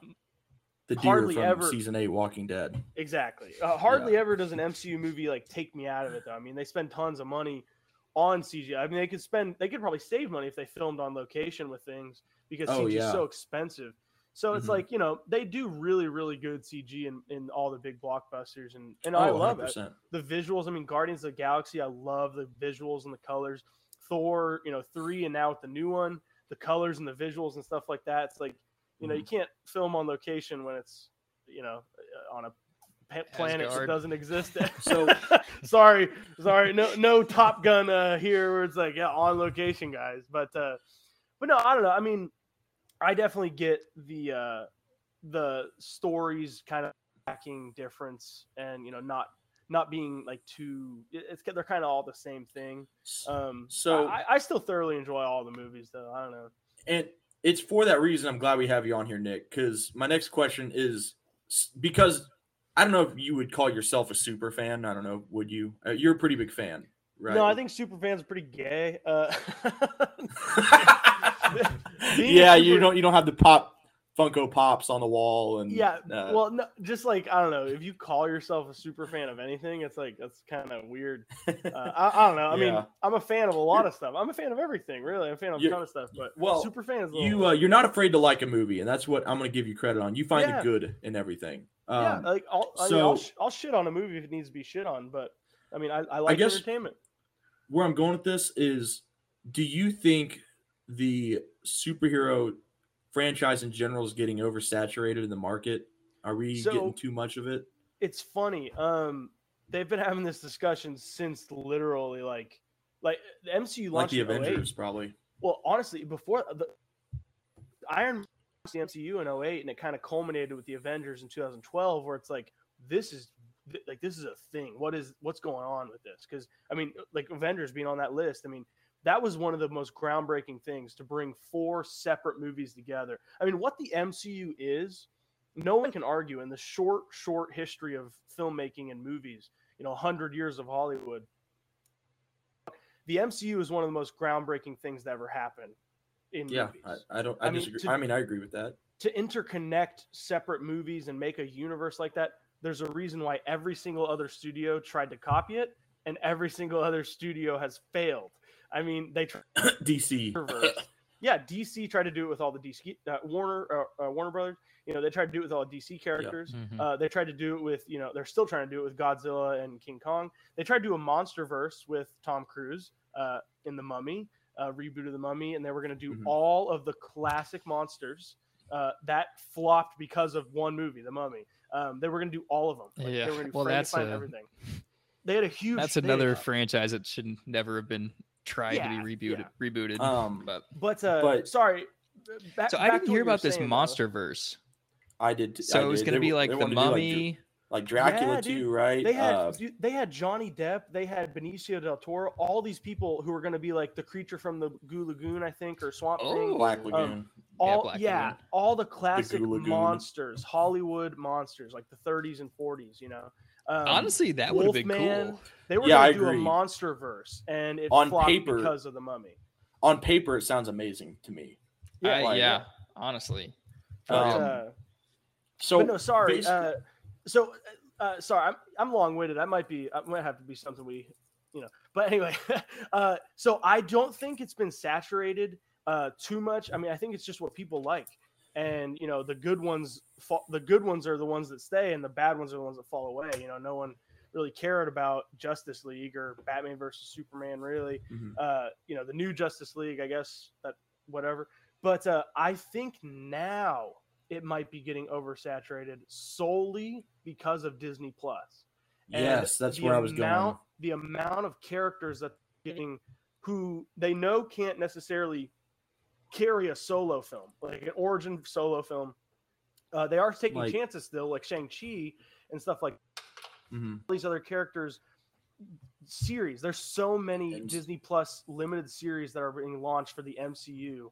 The deer from ever- season eight, Walking Dead. exactly uh, hardly ever does an mcu movie like take me out of it though i mean they spend tons of money on cgi i mean they could spend they could probably save money if they filmed on location with things because Oh, cg yeah. is so expensive so it's Mhm. like you know they do really really good cg in, in all the big blockbusters and and i Oh, love it 100%. the visuals. I mean, Guardians of the Galaxy. I love the visuals and the colors. Thor, you know, three and now with the new one, the colors and the visuals and stuff like that. It's like, you know, you Mm-hmm. can't film on location when it's, you know, uh, on a planet that doesn't exist. So- sorry, sorry, no, no Top Gun uh, here where it's like, yeah, on location, guys. But, uh, but no, I don't know. I mean, I definitely get the uh, the stories kind of lacking difference and you know not not being like too it's they're kind of all the same thing um So- I, I still thoroughly enjoy all the movies though i don't know and it's for that reason I'm glad we have you on here, Nick. Because my next question is because I don't know if you would call yourself a super fan. I don't know. Would you? Uh, you're a pretty big fan, right? no i think super fans are pretty gay uh yeah, you don't. You don't have the pop Funko Pops on the wall, and yeah uh, well no, just like i don't know if you call yourself a super fan of anything it's like that's kind of weird uh, I, I don't know i mean i'm a fan of a lot of stuff i'm a fan of everything really i'm a fan of a You- ton of stuff but well, super fan is you. Uh, you're not afraid to like a movie, and that's what I'm going to give you credit on. You find Yeah. the good in everything. Um, yeah, like I'll, I mean, I'll, so- sh- I'll shit on a movie if it needs to be shit on, but I mean, I, I like guess- entertainment. where I'm going with this is do you think the superhero franchise in general is getting oversaturated in the market? Are we So- getting too much of it? It's funny. Um, they've been having this discussion since literally like, like the MCU Like launched the in 08. Avengers, probably. Well, honestly, before the Iron Man the MCU in 08, and it kind of culminated with the Avengers in 2012, where it's like this is like this is a thing. What is what's going on with this? Because I mean, like Avengers being on that list, I mean, that was one of the most groundbreaking things to bring four separate movies together. I mean, what the MCU is, no one can argue in the short, short history of filmmaking and movies. You know, 100 years of Hollywood. The MCU is one of the most groundbreaking things that ever happened in Yeah, movies I, I don't. I, I mean, disagree. to- I mean, I agree with that. to interconnect separate movies and make a universe like that, there's a reason why every single other studio tried to copy it and every single other studio has failed. I mean, they tried DC. yeah, DC tried to do it with all the DC uh, Warner uh, uh, Warner Brothers. You know, they tried to do it with all the DC characters. Mhm. Uh, they tried to do it with, you know, they're still trying to do it with Godzilla and King Kong. They tried to do a monster verse with Tom Cruise uh, in The Mummy, uh, reboot of The Mummy, and they were going to do Mhm. all of the classic monsters. Uh, that flopped because of one movie, The Mummy. Um, they were going to do all of them. Like, Yeah, They were going to do well, that's a- everything. They had a huge. That's another franchise that should never have been tried Yeah, to be rebooted. yeah. Rebooted. Um, but But, uh, But- sorry. Back, so I didn't hear what you were about this monster verse. I did. t- So I it was going to be like the wanted to do, mummy. Ju- like Dracula Yeah, too, right? They had Uh, dude, they had Johnny Depp, they had Benicio del Toro, all these people who were going to be like the creature from the Goo Lagoon, I think, or Swamp Oh, Thing. Black Lagoon. all Black yeah, Lagoon. all the classic Goo Lagoon. monsters, Hollywood monsters, like the 30s and 40s. You know, um, Honestly, that would have been Wolfman, cool. they were Yeah, going to do a monster verse, and it On flopped paper- because of the Mummy. On paper, it sounds amazing to me. I- like- yeah, honestly. But. Um, uh, So but no, sorry. Uh, so, uh, sorry, I'm I'm long winded. That might be. I might have to be something we, you know. But anyway, uh, so I don't think it's been saturated uh, too much. I mean, I think it's just what people like, and you know, the good ones, fa- the good ones are the ones that stay, and the bad ones are the ones that fall away. You know, no one really cared about Justice League or Batman versus Superman. Really, Mhm. uh, you know, the new Justice League. I guess that whatever. But uh, I think now it might be getting oversaturated solely because of Disney Plus. Yes, that's where I was going. The amount of characters that getting who they know can't necessarily carry a solo film, like an origin solo film. Uh, they are taking Like- chances still, like Shang Chi and stuff like Mhm. these other characters series. There's so many Disney Plus limited series that are being launched for the MCU,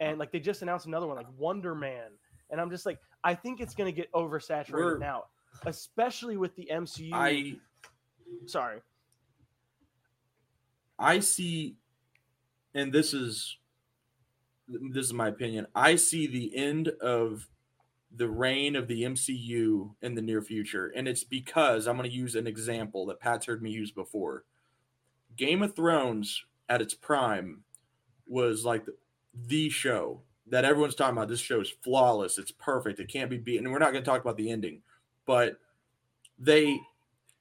and like they just announced another one, like Wonder Man, and I'm just like, I think it's going to get oversaturated We're- now, especially with the MCU. I Sorry, I see, and this is this is my opinion. I see the end of the reign of the MCU in the near future, and it's because I'm going to use an example that Pat's heard me use before. Game of Thrones at its prime was like the, the show that everyone's talking about. This show is flawless. It's perfect. It can't be beaten. And we're not going to talk about the ending, but they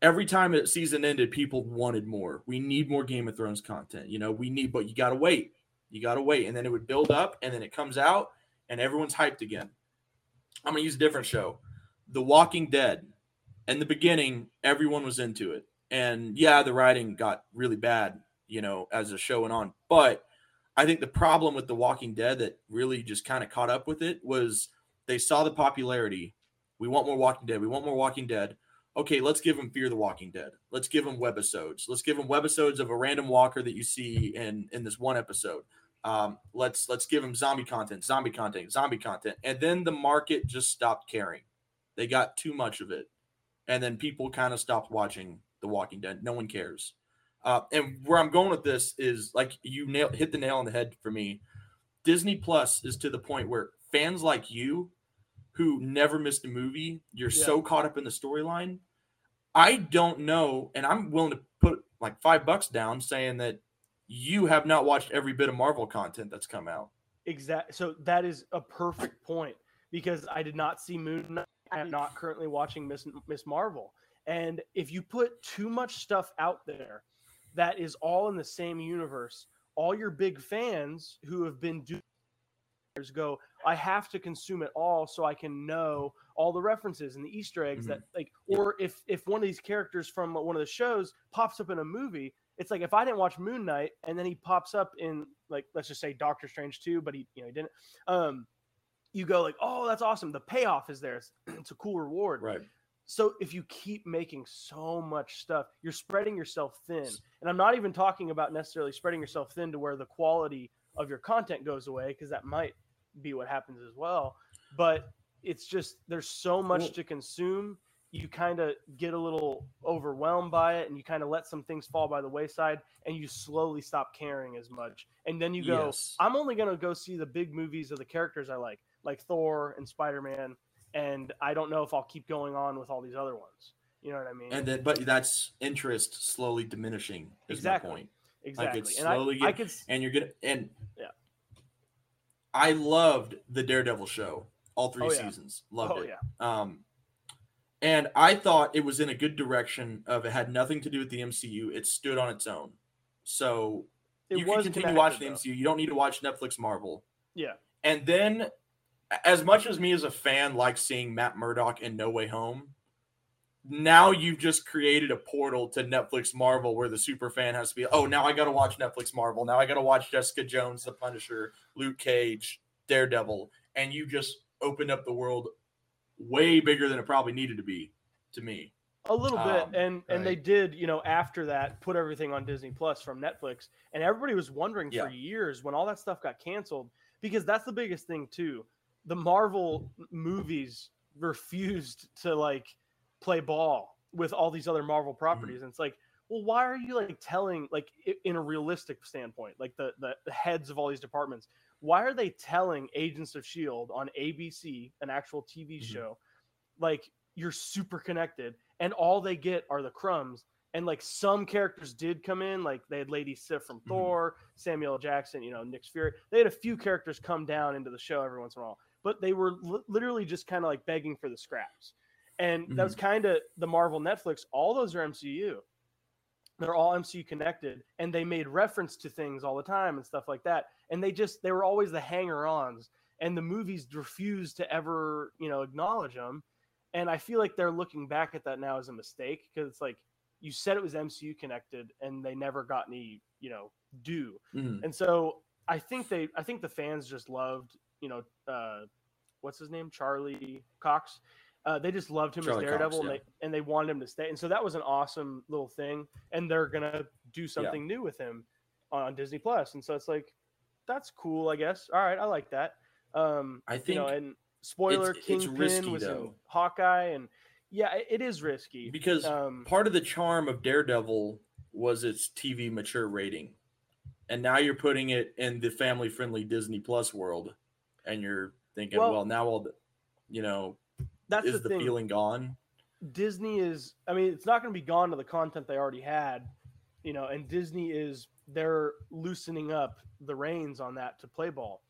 every time a season ended, people wanted more. We need more Game of Thrones content. You know, we need, but you got to wait. You got to wait. And then it would build up and then it comes out and everyone's hyped again. I'm going to use a different show The Walking Dead. In the beginning, everyone was into it. And yeah, the writing got really bad, you know, as the show went on. But I think the problem with The Walking Dead that really just kind of caught up with it was they saw the popularity. We want more Walking Dead. We want more Walking Dead okay, let's give them Fear the Walking Dead. Let's give them webisodes. Let's give them webisodes of a random walker that you see in in this one episode. Um, let's let's give them zombie content, zombie content, zombie content, and then the market just stopped caring. They got too much of it, and then people kind of stopped watching The Walking Dead. No one cares. Uh, and where I'm going with this is like you nail, hit the nail on the head for me. Disney Plus is to the point where fans like you who never missed a movie, you're Yeah. so caught up in the storyline. I don't know, and I'm willing to put like five bucks down saying that you have not watched every bit of Marvel content that's come out. exact. So that is a perfect point because I did not see Moon Knight. I am not currently watching Miss Miss Marvel, and if you put too much stuff out there that is all in the same universe, all your big fans who have been doing go, I have to consume it all so I can know all the references and the Easter eggs that like or if if one of these characters from one of the shows pops up in a movie, it's like if I didn't watch Moon Knight and then he pops up in like let's just say Doctor Strange 2, but he you know he didn't um you go like, "Oh, that's awesome. The payoff is there. It's, it's a cool reward." Right. So if you keep making so much stuff, you're spreading yourself thin. And I'm not even talking about necessarily spreading yourself thin to where the quality of your content goes away because that might be what happens as well. But it's just there's so much Well- to consume. You kind of get a little overwhelmed by it and you kind of let some things fall by the wayside and you slowly stop caring as much. And then you go, Yes. I'm only going to go see the big movies of the characters I like, like Thor and Spider-Man, and I don't know if I'll keep going on with all these other ones. You know what I mean? And then, but that's interest slowly diminishing. Is Exactly. my point. exactly. it's and I, slowly I could, And you're gonna and Yeah. I loved the Daredevil show, all three Oh, yeah. seasons. Loved oh it. yeah, Um, and I thought it was in a good direction of it had nothing to do with the MCU. It stood on its own. So it you can continue watching the. MCU. You don't need to watch Netflix Marvel. Yeah, And then, as much as me as a fan like seeing Matt Murdock in No Way Home, now you've just created a portal to Netflix Marvel where the super fan has to be, oh, now I got to watch Netflix Marvel. Now I got to watch Jessica Jones, The Punisher, Luke Cage, Daredevil. And you just opened up the world way bigger than it probably needed to be to me. A little bit, Um, and and they did, you know, after that, put everything on Disney Plus from Netflix, and everybody was wondering Yeah. for years when all that stuff got canceled because that's the biggest thing too. The Marvel movies refused to like play ball with all these other Marvel properties, and it's like, well, why are you like telling like in a realistic standpoint, like the the, the heads of all these departments, why are they telling Agents of Shield on ABC, an actual TV Mhm. show, like you're super connected, and all they get are the crumbs. And like some characters did come in, like they had Lady Sif from Mhm. Thor, Samuel Jackson, you know, Nick Fury. They had a few characters come down into the show every once in a while, but they were li- literally just kind of like begging for the scraps. And that was kind of the Marvel Netflix. All those are MCU. They're all MCU connected, and they made reference to things all the time and stuff like that. And they just they were always the hanger-ons, and the movies refused to ever you know acknowledge them. And I feel like they're looking back at that now as a mistake because it's like you said it was MCU connected, and they never got any you know due. Mhm. And so I think they, I think the fans just loved, you know, uh, what's his name, Charlie Cox. Uh, they just loved him Charlie as Cox, Daredevil, yeah. and, they, and they wanted him to stay. And so that was an awesome little thing. And they're gonna do something new with him on Disney Plus. And so it's like, that's cool, I guess. All right, I like that. Um, I you know, think and spoiler, it's Kingpin risky, was in though. Hawkeye, and yeah, it- it is risky because Um, part of the charm of Daredevil was its TV mature rating. And now you're putting it in the family friendly Disney Plus world. And you're thinking, Well- well, now all the, you know, that's is the, the, thing. feeling gone? Disney is I mean it's not going to be gone to the content they already had, you know, and Disney is they're loosening up the reins on that to play ball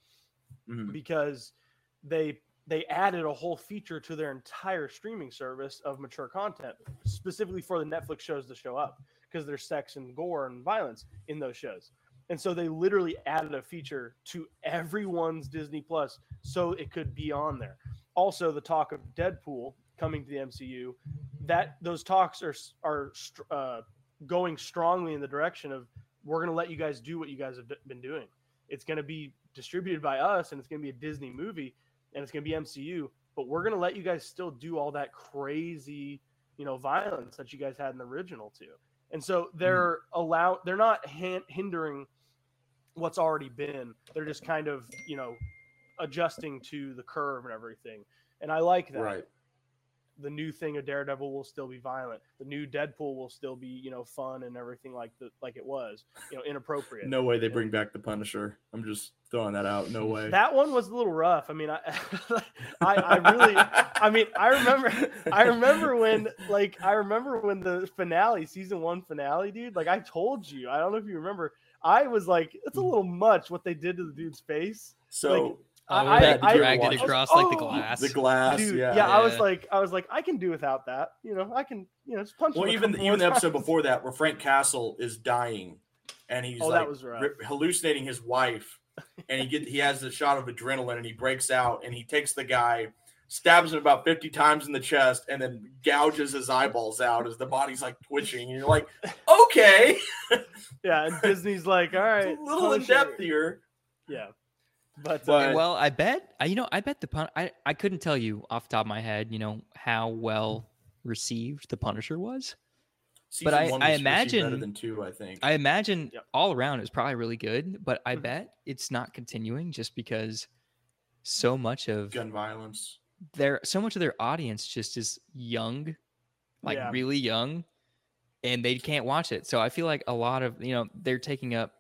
Mhm. because they they added a whole feature to their entire streaming service of mature content specifically for the Netflix shows to show up because there's sex and gore and violence in those shows. And so they literally added a feature to everyone's Disney Plus so it could be on there. Also, the talk of Deadpool coming to the MCU, that those talks are are uh, going strongly in the direction of we're going to let you guys do what you guys have been doing. It's going to be distributed by us, and it's going to be a Disney movie, and it's going to be MCU. But we're going to let you guys still do all that crazy, you know, violence that you guys had in the original too. And so they're allow they're not han- hindering what's already been. They're just kind of you know adjusting to the curve and everything. And I like that Right. the new thing of Daredevil will still be violent. The new Deadpool will still be, you know, fun and everything like the like it was, you know, inappropriate. No way they bring back the Punisher. I'm just throwing that out. No way. That one was a little rough. I mean, I, I, I really, I mean, I remember, I remember when, like, I remember when the finale, season one finale, dude. Like, I told you, I don't know if you remember. I was like, it's a little much what they did to the dude's face. so Oh, I, Dad, they did you dragged watch it it? across like the Oh, glass. the glass, Dude, yeah. yeah, I was like, I was like, I can do without that. You know, I can, you know, just punch. Well, him a even couple even the episode before that, where Frank Castle is dying, and he's Oh, like that was rough. hallucinating his wife, and he get he has a shot of adrenaline, and he breaks out, and he takes the guy, stabs him about fifty times in the chest, and then gouges his eyeballs out as the body's like twitching, and you're like, okay, Yeah, and Disney's like, all right, it's a little in Punisher." depth here. Yeah, but, But- uh, well, I bet you know. I bet the pun. I I couldn't tell you off the top of my head. You know how well received the Punisher was. but I- one I was received better imagine- than two, I think. I imagine Yep. all around is probably really good, but I Mhm. bet it's not continuing just because so much of Gun violence. their so much of their audience just is young, like Yeah. really young, and they can't watch it. So I feel like a lot of you know they're taking up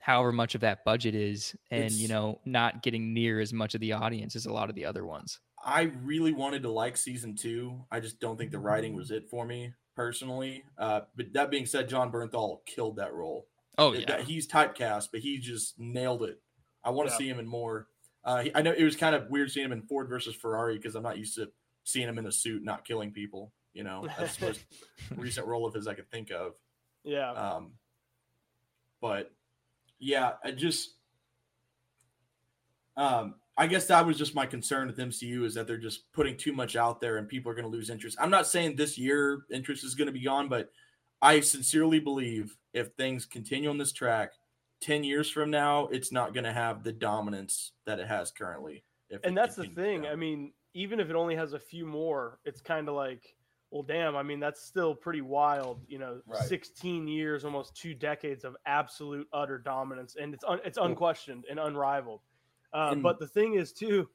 however much of that budget is, and you know not getting near as much of the audience as a lot of the other ones. I really wanted to like season two. I just don't think the writing was it for me personally. Uh, but that being said, Jon Bernthal killed that role. Oh yeah, that- he's typecast, but he just nailed it. I want to Yeah. see him in more. Uh, he- I know it was kind of weird seeing him in Ford versus Ferrari because I'm not used to seeing him in a suit not killing people. You know, that's the most recent role of his I could think of. yeah, Um, but yeah, I just, um, I guess that was just my concern with MCU is that they're just putting too much out there and people are going to lose interest. I'm not saying this year interest is going to be gone, but I sincerely believe if things continue on this track, 10 years from now, it's not going to have the dominance that it has currently. If and that's the thing. down. I mean, even if it only has a few more, it's kind of like, Well, damn. I mean, that's still pretty wild. You know, Right. 16 years, almost two decades of absolute utter dominance, and it's un- it's unquestioned and unrivaled. Uh, And- but the thing is, too,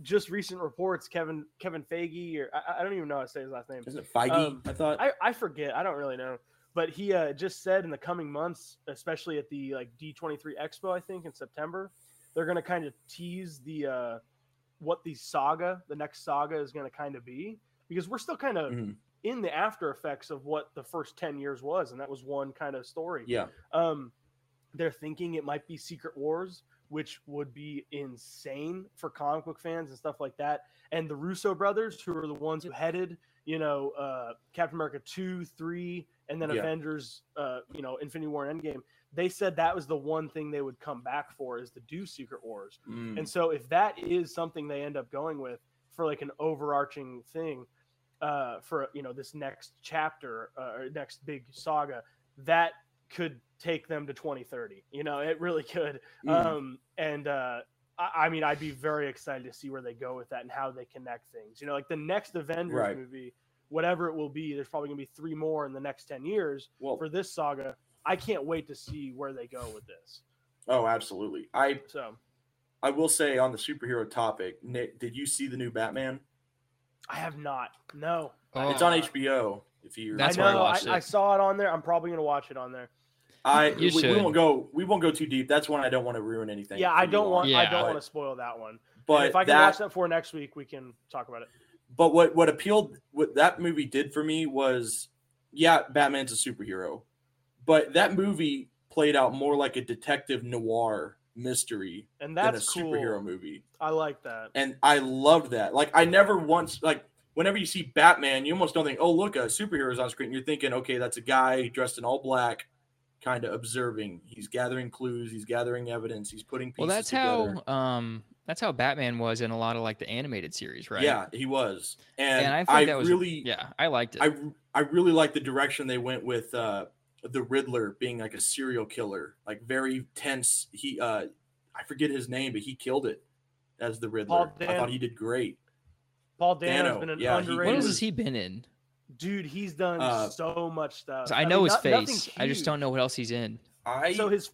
just recent reports, Kevin Kevin Feige, or I, I don't even know how to say his last name. Isn't it Feige? Um, I thought. I, I forget. I don't really know. But he uh, just said in the coming months, especially at the like D23 Expo, I think in September, they're going to kind of tease the uh, what the saga, the next saga, is going to kind of be because we're still kind of Mhm. in the after effects of what the first 10 years was, and that was one kind of story. yeah. Um, they're thinking it might be Secret Wars, which would be insane for comic book fans and stuff like that. And the Russo brothers, who are the ones who headed, you know, uh, Captain America two, three, and then Yeah. Avengers, uh, you know, Infinity War and Endgame. They said that was the one thing they would come back for is to do Secret Wars. Mm. And so if that is something they end up going with for like an overarching thing uh, for you know this next chapter uh, or next big saga, that could take them to 2030. You know, it really could. Mm. Um, and uh, I, I mean, I'd be very excited to see where they go with that and how they connect things. You know, like the next Avengers Right. movie, whatever it will be, there's probably gonna be three more in the next 10 years well, for this saga. I can't wait to see where they go with this. oh, absolutely. I So I will say on the superhero topic, Nick, did you see the new Batman? I have not. No. Oh. It's Oh. on HBO. If you, That's I where I know. I, I saw it on there. I'm probably gonna watch it on there. I You we, we won't go. We won't go too deep. That's one I don't want to ruin anything. Yeah, I don't on. want. I don't want to spoil that one. But And if I can that, watch that for next week, we can talk about it. but what what appealed, what that movie did for me was, yeah, Batman's a superhero, but that movie played out more like a detective noir mystery And than a that's cool. superhero movie. I like that. and I loved that. Like I never once like whenever you see Batman, you almost don't think, "Oh, look, a superhero is on screen." You're thinking, "Okay, that's a guy dressed in all black, kind of observing. He's gathering clues. He's gathering evidence. He's putting pieces Well, that's together." how um that's how Batman was in a lot of like the animated series, right? Yeah, he was, and, and I think I that was really, yeah, I liked it. I I really like the direction they went with uh, the Riddler being like a serial killer, like very tense. He, uh, I forget his name, but he killed it as the Riddler. Paul I thought he did great. Paul Dano's Dano, been an yeah, he- what underrated else has he been in? dude. He's done Uh, so much stuff. So I mean, know his not- face. I just don't know what else he's in. I So his,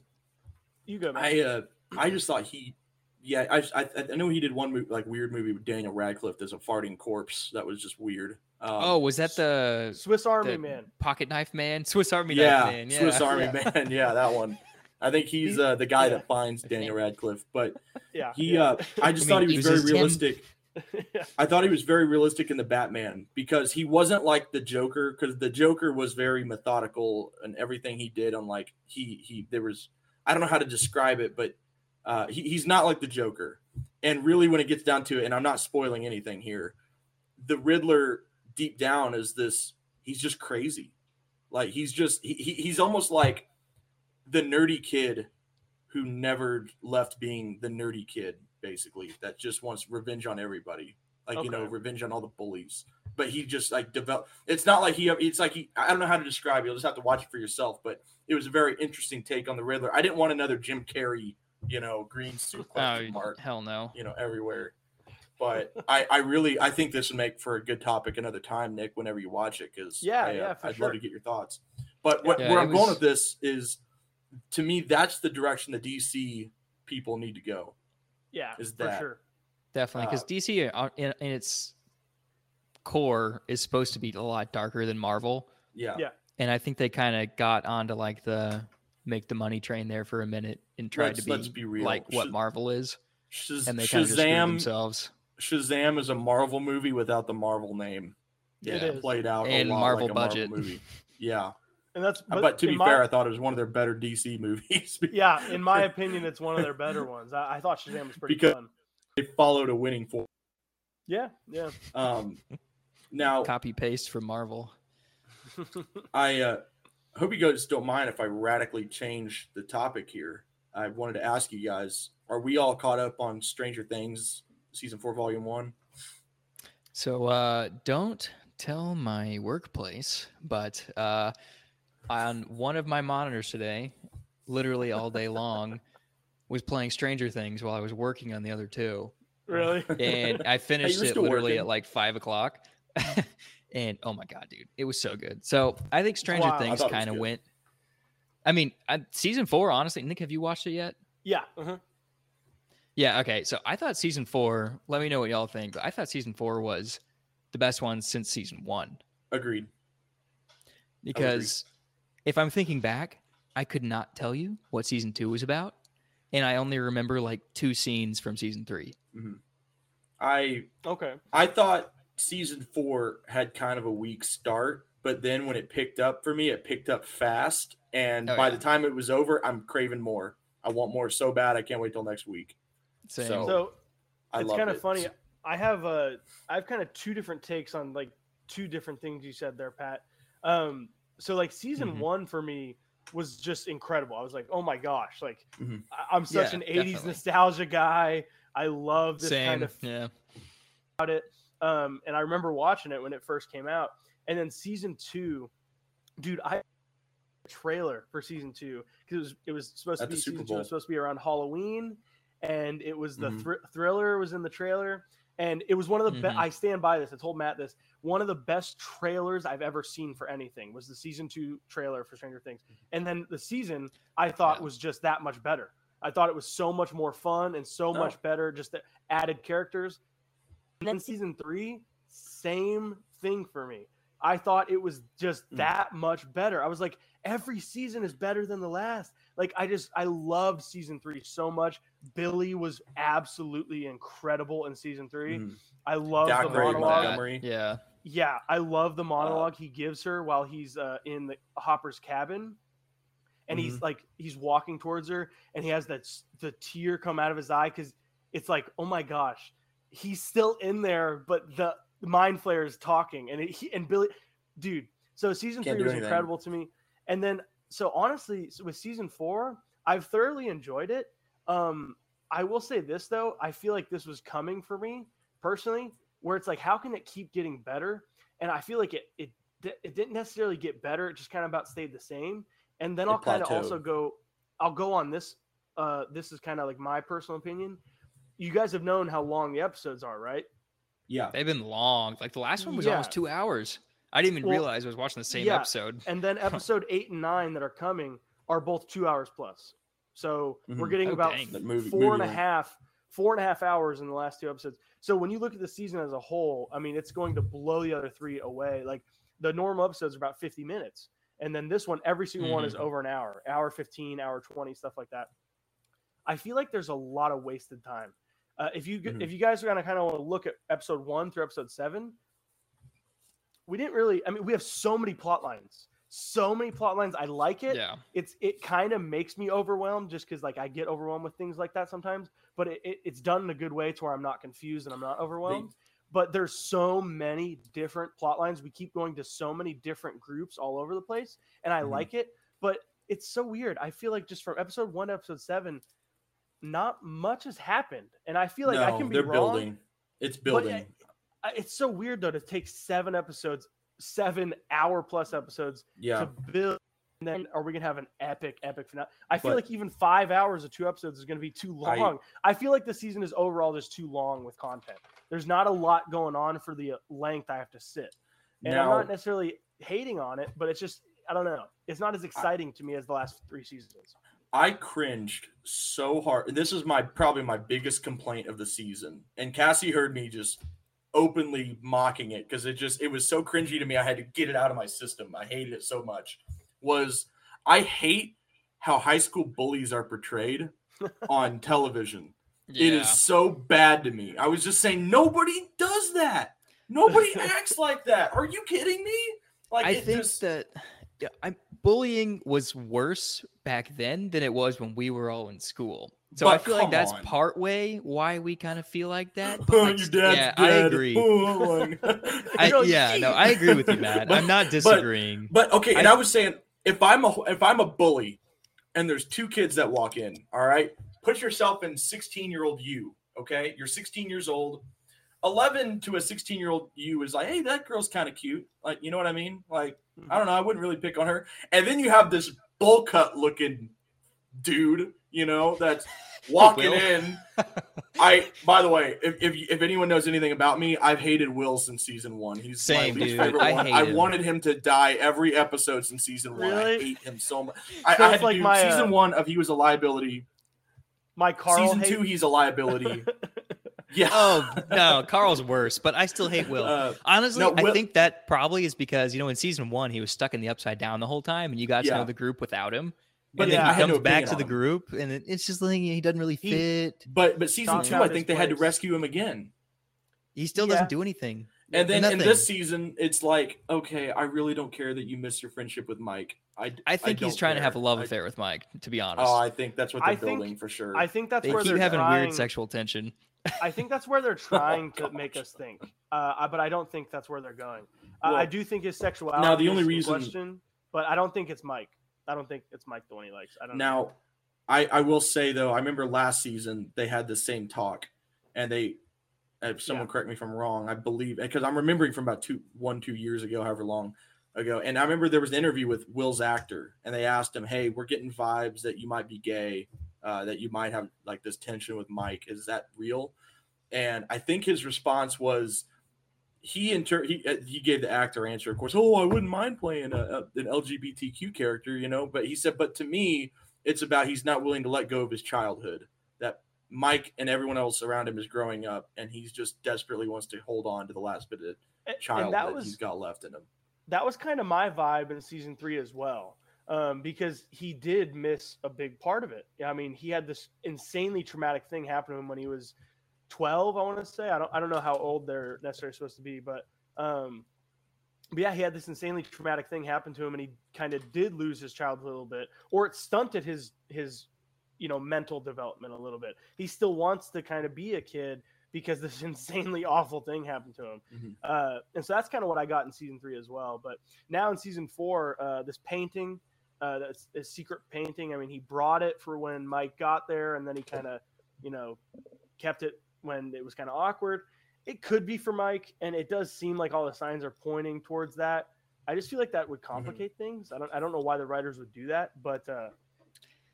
you go, man. I uh I just thought he yeah I I, I know he did one movie, like weird movie with Daniel Radcliffe as a farting corpse that was just weird. Um, oh, was that the Swiss Army the Man. pocket knife man? Swiss Army yeah, knife man. Yeah. Swiss Army Yeah. Man yeah that one. I think he's uh, the guy Yeah. that finds Daniel Radcliffe, but Yeah. he yeah. uh I just I thought mean, he was very realistic. I thought he was very realistic in the Batman because he wasn't like the Joker because the Joker was very methodical and everything he did on like he he there was I don't know how to describe it but uh, he, he's not like the Joker and really when it gets down to it and I'm not spoiling anything here the Riddler deep down is this he's just crazy. Like he's just he, he- he's almost like the nerdy kid who never left being the nerdy kid basically that just wants revenge on everybody. Like you know revenge on all the bullies. But he just like develop it's not like he it's like he i don't know how to describe it. You'll just have to watch it for yourself. But it was a very interesting take on the riddler. I didn't want another jim carrey you know green suit Oh, mark hell no. you know everywhere but i i really i think this would make for a good topic another time nick whenever you watch it because Yeah, I, uh, yeah, for i'd sure. love to get your thoughts but what, Yeah, where i'm going with this is to me that's the direction the dc people need to go yeah, is for that- sure. Definitely, because Uh, DC uh, in, in its core is supposed to be a lot darker than Marvel, yeah Yeah. and I think they kind of got onto like the make the money train there for a minute and tried Let's- to be, let's be real. like what Shaz- Marvel is, Shaz- and they kind of just screwed themselves. Shazam is a marvel movie without the marvel name It Yeah. is. played out And a lot Marvel like a budget. marvel movie yeah And that's but, Uh, to be my- fair i thought it was one of their better dc movies yeah, in my opinion, it's one of their better ones. I, I thought Shazam was pretty Because- fun. they followed a winning form Yeah, yeah. um now Copy paste from Marvel. I uh, hope you guys don't mind if I radically change the topic here. I wanted to ask you guys: Are we all caught up on Stranger Things season four, volume one? So uh, don't tell my workplace, but uh, on one of my monitors today, literally all day long, was playing Stranger Things while I was working on the other two, really? and I finished it still literally working. at like five o'clock. And oh my god, dude, it was so good. So I think Stranger Wow. Things thought it was kind of went. I mean, I, season four, honestly, Nick, have you watched it yet? Yeah. uh-huh. Yeah. Okay. So I thought season four. Let me know what y'all think. But I thought season four was the best one since season one Agreed. because if I'm thinking back, I could not tell you what season two was about, and I only remember like two scenes from season three. Mm-hmm. I Okay. I thought season four had kind of a weak start, but then when it picked up for me, it picked up fast. And Oh, by yeah. the time it was over, I'm craving more. I want more so bad. I can't wait till next week. Same. So- So I it's kind of it. funny. I have a I've kind of two different takes on like two different things you said there, Pat. Um, so like season Mhm. one for me was just incredible. I was like, oh my gosh, like Mhm. I- I'm such Yeah, an '80s definitely. nostalgia guy. I love this Same. kind of yeah. about it. Um, and I remember watching it when it first came out. And then season two, dude, I trailer for season two because it was it was supposed At to be season two was supposed to be around Halloween, and it was the Mhm. thr- thriller was in the trailer, and it was one of the Mhm. best. I stand by this. I told Matt this. One of the best trailers I've ever seen for anything was the season two trailer for Stranger Things, and then the season I thought Yeah. was just that much better. I thought it was so much more fun and so Oh. much better. Just the added characters. And then season three, same thing for me. I thought it was just Mm. that much better. I was like, every season is better than the last. Like, I just, I loved season three so much. Billy was absolutely incredible in season 3 Mhm. I love Doc the monologue. Yeah. Yeah, I love the monologue he gives her while he's uh, in the Hopper's cabin, and he's like he's walking towards her, and he has that the tear come out of his eye because it's like, oh my gosh, he's still in there, but the, the mind flayer is talking, and it, he and Billy, dude. So season Can't three was anything. incredible to me, and then so honestly, so with season four, I've thoroughly enjoyed it. Um, I will say this though, I feel like this was coming for me personally, where it's like, how can it keep getting better? And I feel like it it it didn't necessarily get better; it just kind of about stayed the same. And then It I'll kind of also go, I'll go on this. Uh, this is kind of like my personal opinion. You guys have known how long the episodes are, right? Yeah. They've been long. Like the last one was Yeah. almost two hours. I didn't even Well, realize I was watching the same yeah, episode. And then episode eight and nine that are coming are both two hours plus. So we're Mhm. getting Oh, about dang. That movie- four and a half, four and a half hours in the last two episodes. So when you look at the season as a whole, I mean, it's going to blow the other three away. Like the normal episodes are about 50 minutes. And then this one, every single one is Mhm. over an hour, hour 15, hour 20, stuff like that. I feel like there's a lot of wasted time. Uh, if you Mhm. if you guys are gonna kind of want to look at episode one through episode seven, we didn't really. I mean, we have so many plot lines, so many plot lines. I like it Yeah. it's it kind of makes me overwhelmed just because like I get overwhelmed with things like that sometimes. But it, it, it's done in a good way to where I'm not confused and I'm not overwhelmed. but there's so many different plot lines. We keep going to so many different groups all over the place, and I Mhm. like it. But it's so weird. I feel like just from episode one to episode seven, not much has happened, and I feel like no, I can be they're wrong. building. It's but building. I- It's so weird though to take seven episodes, seven hour plus episodes yeah. to build. And then are we gonna have an epic, epic finale? I feel But- like even five hours of two episodes is gonna be too long. I, feel like the season is overall just too long with content. There's not a lot going on for the length I have to sit. And I'm not necessarily hating on it, but it's just I don't know. It's not as exciting to me as the last three seasons. I cringed so hard. This is my probably my biggest complaint of the season. And Cassie heard me just openly mocking it because it just it was so cringy to me. I had to get it out of my system. I hated it so much. Was I hate how high school bullies are portrayed on television. Yeah. It is so bad to me. I was just saying nobody does that. Nobody acts like that. Are you kidding me? Like I think just- that yeah, I, bullying was worse back then than it was when we were all in school. So I feel like that's on. part way why we kind of feel like that. But like, yeah, dead. I agree. I, yeah, no, I agree with you, Matt. I'm not But- disagreeing. But okay, and I- I, was saying if I'm a if I'm a bully and there's two kids that walk in, all right, put yourself in 16 year old you. Okay, you're 16 years old. 11 to a 16 year old you is like, hey, that girl's kind of cute. Like, you know what I mean? Like, I hmm. don't know, I wouldn't really pick on her. And then you have this bowl cut looking dude, you know, that's walking in. I, by the way, if, if if anyone knows anything about me, I've hated Will since season one. He's Same, my least dude. favorite I one. hate I him. wanted him to die every episode since season one. I hate him so much. I, So I it's had to like do my, uh, season one of he was a liability. My Carl season hate- two, he's a liability. yeah. Oh no, Carl's worse, but I still hate Will. Uh, Honestly, no, I think that probably is because you know in season one he was stuck in the upside down the whole time, and you got to Yeah. know the group without him. But yeah, then I he had no comes back to on the him. group, and it- it's just like he doesn't really He- fit. But but season Found two, I think they had to rescue him again. He still Yeah. doesn't do anything. And then in this season, it's like, okay, I really don't care that you miss your friendship with Mike. I I think he's don't trying to have a care. love I- affair with Mike. To be honest, Oh, I think that's what I they're think- building for sure. I think that's they where keep they're having trying, weird sexual tension. I think that's where they're trying to make us think. Uh, but I don't think that's where they're going. Uh, I do think his sexuality. now, the only is reason- question, but I don't think it's Mike. I don't think it's Mike the one he likes. I don't. know. now, I I will say though, I remember last season they had the same talk, and they, if someone Yeah. correct me if I'm wrong, I believe because I'm remembering from about two one two years ago, however long ago, and I remember there was an interview with Will's actor, and they asked him, "Hey, we're getting vibes that you might be gay, uh, that you might have like this tension with Mike. Is that real?" And I think his response was. He inter- he uh, he gave the actor answer, of course. Oh, I wouldn't mind playing a, a, an LGBTQ character, you know. But he said, but to me, it's about he's not willing to let go of his childhood. That Mike and everyone else around him is growing up, and he's just desperately wants to hold on to the last bit of child that that, was he's got left in him. that was kind of my vibe in season three as well. Um, because he did miss a big part of it. I mean, he had this insanely traumatic thing happen to him when he was 12, I want to say. I don't, I don't know how old they're necessarily supposed to be, but, um, but yeah, he had this insanely traumatic thing happen to him, and he kind of did lose his childhood a little bit, or it stunted his his you know mental development a little bit. He still wants to kind of be a kid because this insanely awful thing happened to him, Mhm. uh, and so that's kind of what I got in season three as well. But now in season four, uh, this painting, uh, this, this secret painting. I mean, he brought it for when Mike got there, and then he kind of, you know, kept it when it was kind of awkward. It could be for Mike, and it does seem like all the signs are pointing towards that. I just feel like that would complicate things. I don't. I don't know why the writers would do that, but uh,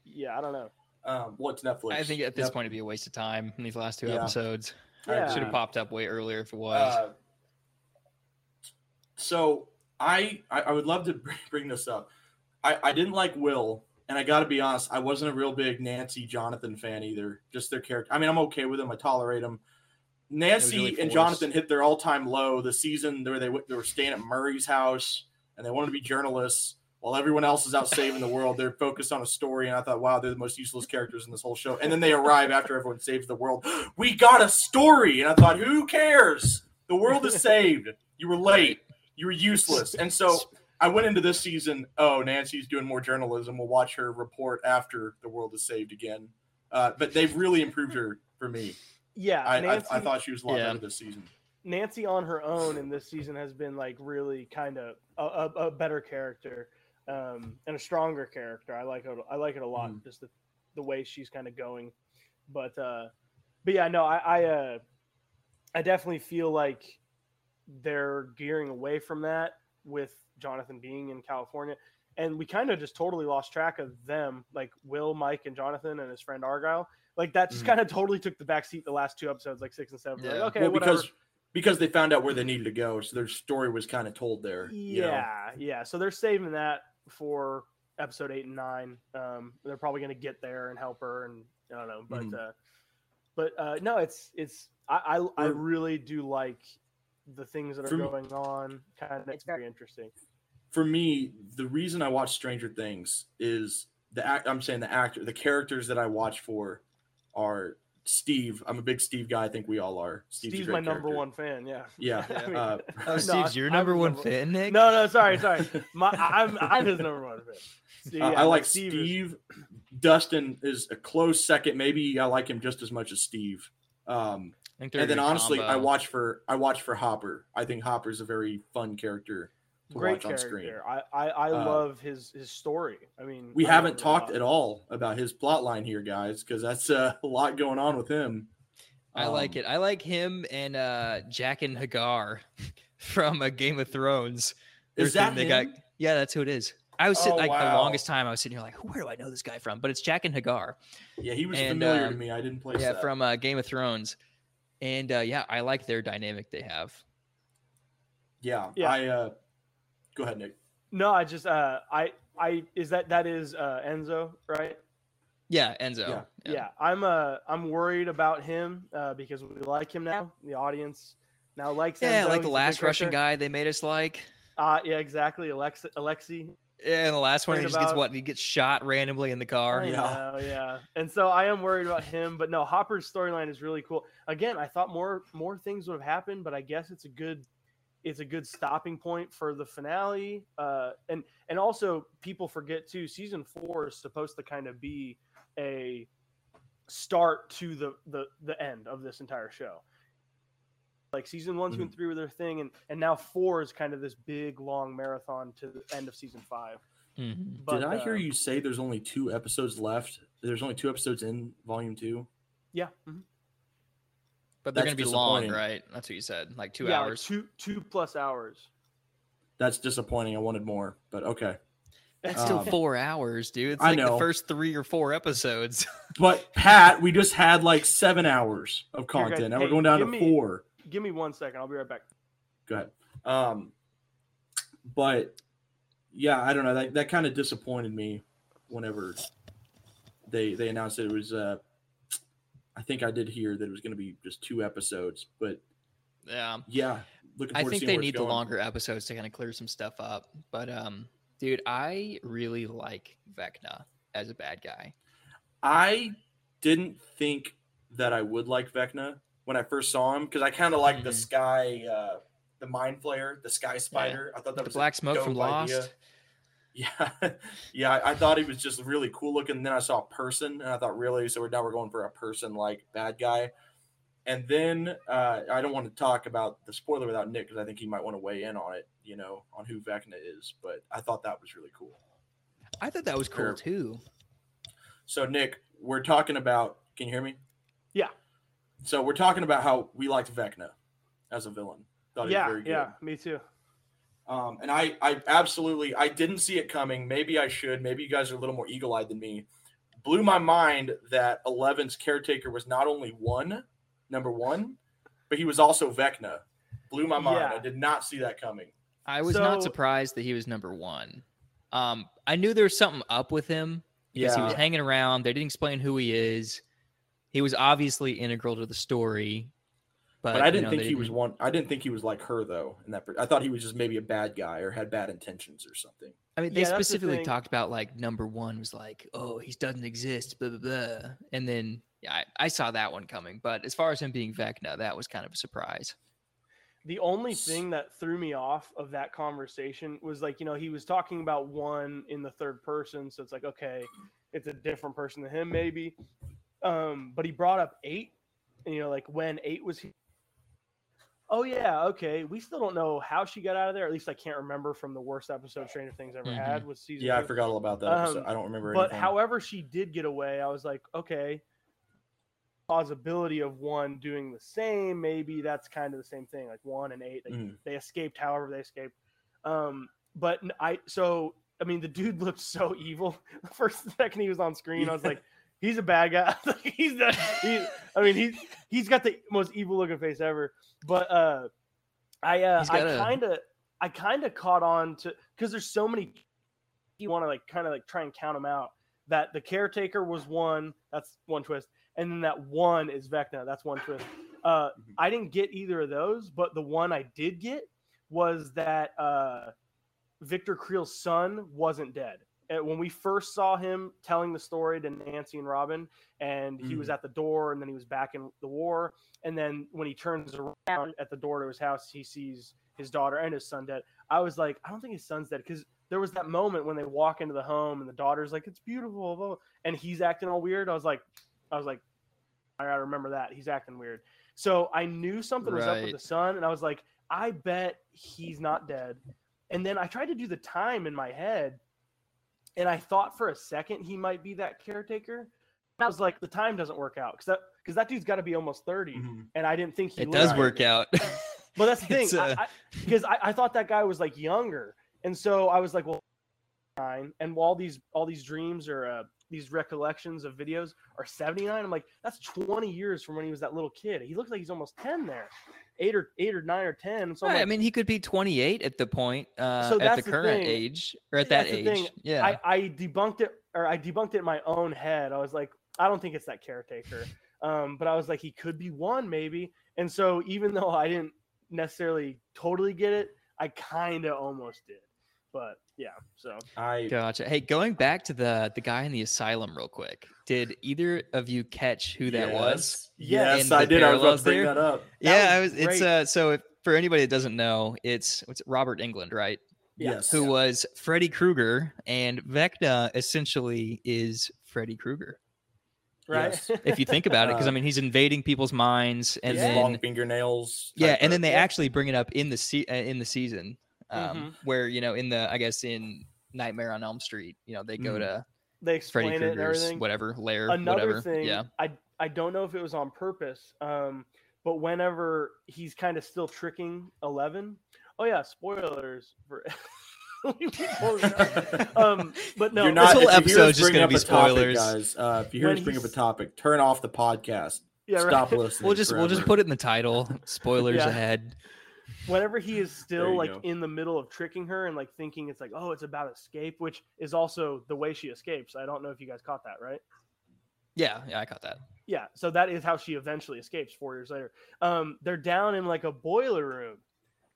yeah, I don't know. Um, what's Netflix? I think at this Yep. point it'd be a waste of time in these last two Yeah. episodes. I Yeah. Should have popped up way earlier if it was. Uh, so I, I I would love to bring- bring this up. I I didn't like Will, and I got to be honest, I wasn't a real big Nancy Jonathan fan either. Just their character. I mean, I'm okay with them. I tolerate them. Nancy really and. Jonathan hit their all time low the season where they they were staying at Murray's house and they wanted to be journalists. While everyone else is out saving the world, they're focused on a story. And I thought, wow, they're the most useless characters in this whole show. And then they arrive after everyone saves the world. We got a story. And I thought, who cares? The world is saved. You were late. You were useless. And so I went into this season. Oh, Nancy's doing more journalism. We'll watch her report after the world is saved again. Uh, but they've really improved her for me. Yeah, I, I, Nancy, I thought she was a lot Yeah. better this season. Nancy on her own in this season has been like really kind of a, a, a better character um, and a stronger character. I like it. I like it a lot. Mhm. Just the, the way she's kind of going. But uh, but yeah, no, I I, uh, I definitely feel like they're gearing away from that with Jonathan being in California. And we kind of just totally lost track of them, like Will, Mike, and Jonathan, and his friend Argyle. Like that just Mhm. kind of totally took the backseat the last two episodes, like six and seven. We're like, okay, well, whatever. because because they found out where they needed to go, so their story was kind of told there. you know? Yeah, yeah. So they're saving that for episode eight and nine. Um, they're probably going to get there and help her, and I don't know, but Mhm. uh, but uh, no, it's it's I I, I really do like the things that are For me- going on. Kind of It's very- very interesting. for me, the reason I watch Stranger Things is the act. I'm saying the actor, the characters that I watch for are Steve. I'm a big Steve guy. I think we all are. Steve's, Steve's great my number one fan. Yeah. Yeah. I mean- uh, oh, No, Steve's your I'm number one number- fan, Nick. No, no, sorry, sorry. My I'm I'm his number one fan. Steve- Uh, yeah, I like Steve Steve. is- Dustin is a close second. Maybe I like him just as much as Steve. Um, I think and then good honestly, I watch for I watch for Hopper. I think Hopper's a very fun character to great watch on screen. character. I I, I Uh, love his his story. I mean, We I haven't talked at all about his plot line here, guys, because that's uh, a lot going on with him. I like Um, it. I like him and uh Jaqen H'ghar from a Game of Thrones. Is that they him? got yeah, that's who it is. I was sitting Oh, like the longest time. I was sitting here like, where do I know this guy from? But it's Jaqen H'ghar. Yeah, he was And, familiar to um, me. I didn't play. yeah, that. from uh, Game of Thrones. And uh, yeah, I like their dynamic they have. yeah, Yeah. I uh, go ahead, Nick. No, I just uh I I is that that is uh Enzo, right? Yeah, Enzo. Yeah. Yeah. I'm uh I'm worried about him uh because we like him now. The audience now likes Yeah, Enzo. like the a last Russian guy they made us like. Uh yeah, exactly. Alexei Alexei. Yeah, and the last one he Worried just gets what? He gets shot randomly in the car. I Yeah. know, yeah. And so I am worried about him, but no, Hopper's storyline is really cool. Again, I thought more more things would have happened, but I guess it's a good it's a good stopping point for the finale. Uh and and also people forget too, season 4 is supposed to kind of be a start to the the the end of this entire show. Like season one, two, and three were their thing, and and now four is kind of this big long marathon to the end of season five. Mhm. But, Did I hear uh, you say there's only two episodes left? There's only two episodes in volume two. Yeah. mhm. But they're gonna be long, right? That's what you said. Like two yeah, like hours. two two plus hours. That's disappointing. I wanted more, but okay. That's still Um, four hours, dude. It's I like the know. first three or four episodes. But Pat, we just had like seven hours of Here, guys, content. Now hey, we're going down to me- four. Give me one second. I'll be right back. Go ahead. Um, but yeah, I don't know. That that kind of disappointed me whenever they they announced it, was. Uh, I think I did hear that it was going to be just two episodes, but yeah. yeah, looking. I Forward to think they need the longer episodes to kind of clear some stuff up. But um, dude, I really like Vecna as a bad guy. I didn't think that I would like Vecna when I first saw him because I kind of like the Mhm. sky, uh, the mind flayer, the sky spider. I thought that The was a black smoke from dope idea. Lost. Yeah, yeah. I I thought he was just really cool looking. And then I saw a person, and I thought, really? So we're now we're going for a person like bad guy. And then uh, I don't want to talk about the spoiler without Nick because I think he might want to weigh in on it, you know, on who Vecna is. But I thought that was really cool. I thought that was cool Sure. too. So Nick, we're talking about. Can you hear me? Yeah. So we're talking about how we liked Vecna as a villain. Thought yeah, very good. yeah, me too. Um, and I, I absolutely, I didn't see it coming. Maybe I should. Maybe you guys are a little more eagle-eyed than me. Blew my mind that Eleven's caretaker was not only one, number one, but he was also Vecna. Blew my mind. Yeah. I did not see that coming. I was not surprised that he was number one. Um, I knew there was something up with him because he was hanging around. They didn't explain who he is. He was obviously integral to the story, but, But, I didn't know, think he was didn't- one. I didn't think he was like her though. In that, I thought he was just maybe a bad guy or had bad intentions or something. I mean, they Yeah, that's the specifically talked about like number one was like, oh, he doesn't exist, blah blah blah, and then yeah, I, I saw that one coming. But as far as him being Vecna, that was kind of a surprise. The only thing that threw me off of that conversation was like, you know, he was talking about one in the third person, so it's like, okay, it's a different person than him, maybe. Um, but he brought up eight, and you know, like when eight was. He- oh yeah, okay. We still don't know how she got out of there. At least I can't remember from the worst episode Stranger Things ever had was season. Yeah, I forgot all about that. episode. Um, I don't remember. But anything. however she did get away, I was like, okay, plausibility of one doing the same. Maybe that's kind of the same thing. Like one and eight, like, Mhm. they escaped. However, they escaped. Um, but I so I mean, the dude looked so evil. The first second he was on screen, I was like, he's a bad guy. He's the. He, I mean, he's he's got the most evil looking face ever. But uh, I uh, I kind of I kind of caught on to because there's so many. You want to like kind of like try and count them out. That the caretaker was one. That's one twist, and then that one is Vecna. That's one twist. Uh, Mhm. I didn't get either of those, but the one I did get was that uh, Victor Creel's son wasn't dead. When we first saw him telling the story to Nancy and Robin, and he was mm-hmm. at the door, and then he was back in the war, and then when he turns around at the door to his house, he sees his daughter and his son dead. I was like, I don't think his son's dead because there was that moment when they walk into the home and the daughter's like, "It's beautiful," and he's acting all weird. I was like, I was like, I gotta remember that he's acting weird. So I knew something was up with the son, and I was like, I bet he's not dead. And then I tried to do the time in my head, and I thought for a second he might be that caretaker. I was like, the time doesn't work out because that because that dude's got to be almost 30 Mhm. and I didn't think he It looked does like work out. But that's the thing, It's, uh, I, I, because I, I thought that guy was like younger, and so I was like, well, nine, and all these all these dreams or uh, these recollections of videos are 79. I'm like, that's 20 years from when he was that little kid. He looks like he's almost 10 there, eight or eight or nine or 10. So Right, I mean, he could be 28 at the point, uh, So at the the current thing. age, or at that That's age. Yeah. I, I debunked it or I debunked it in my own head. I was like, I don't think it's that caretaker. Um, but I was like, he could be one maybe. And so even though I didn't necessarily totally get it, I kind of almost did. But yeah, so I Gotcha. Hey, going back to the the guy in the asylum real quick. Did either of you catch who that was? Yes, I did. I was about to bring there? that up. That yeah, I was was. It's uh. So if, for anybody that doesn't know, it's what's it, Robert Englund, right? Yes. Who was Freddy Krueger, and Vecna essentially is Freddy Krueger. right. Yes. If you think about it, because I Uh, mean, he's invading people's minds, and Yeah. then long fingernails. yeah, and then they Yeah. actually bring it up in the se- uh, in the season, um, Mhm. where you know in the I guess in Nightmare on Elm Street, you know they go Mhm. to they Freddy explain it and Krueger's everything. whatever lair, Another whatever. thing, Yeah, I I don't know if it was on purpose, um, but whenever he's kind of still tricking Eleven, oh yeah, spoilers for. We totally know. um, but no, You're This whole if you episode's just gonna be a topic, spoilers. guys. Uh, if you hear When us bring up a topic, turn off the podcast. yeah, right. Stop listening. we'll just we'll just put it in the title. Spoilers Yeah. ahead. Whenever he is still like go. in the middle of tricking her and like thinking it's like oh it's about escape which is also the way she escapes. I don't know if you guys caught that right? Yeah, yeah, I caught that. yeah so that is how she eventually escapes four years later. Um they're down in like a boiler room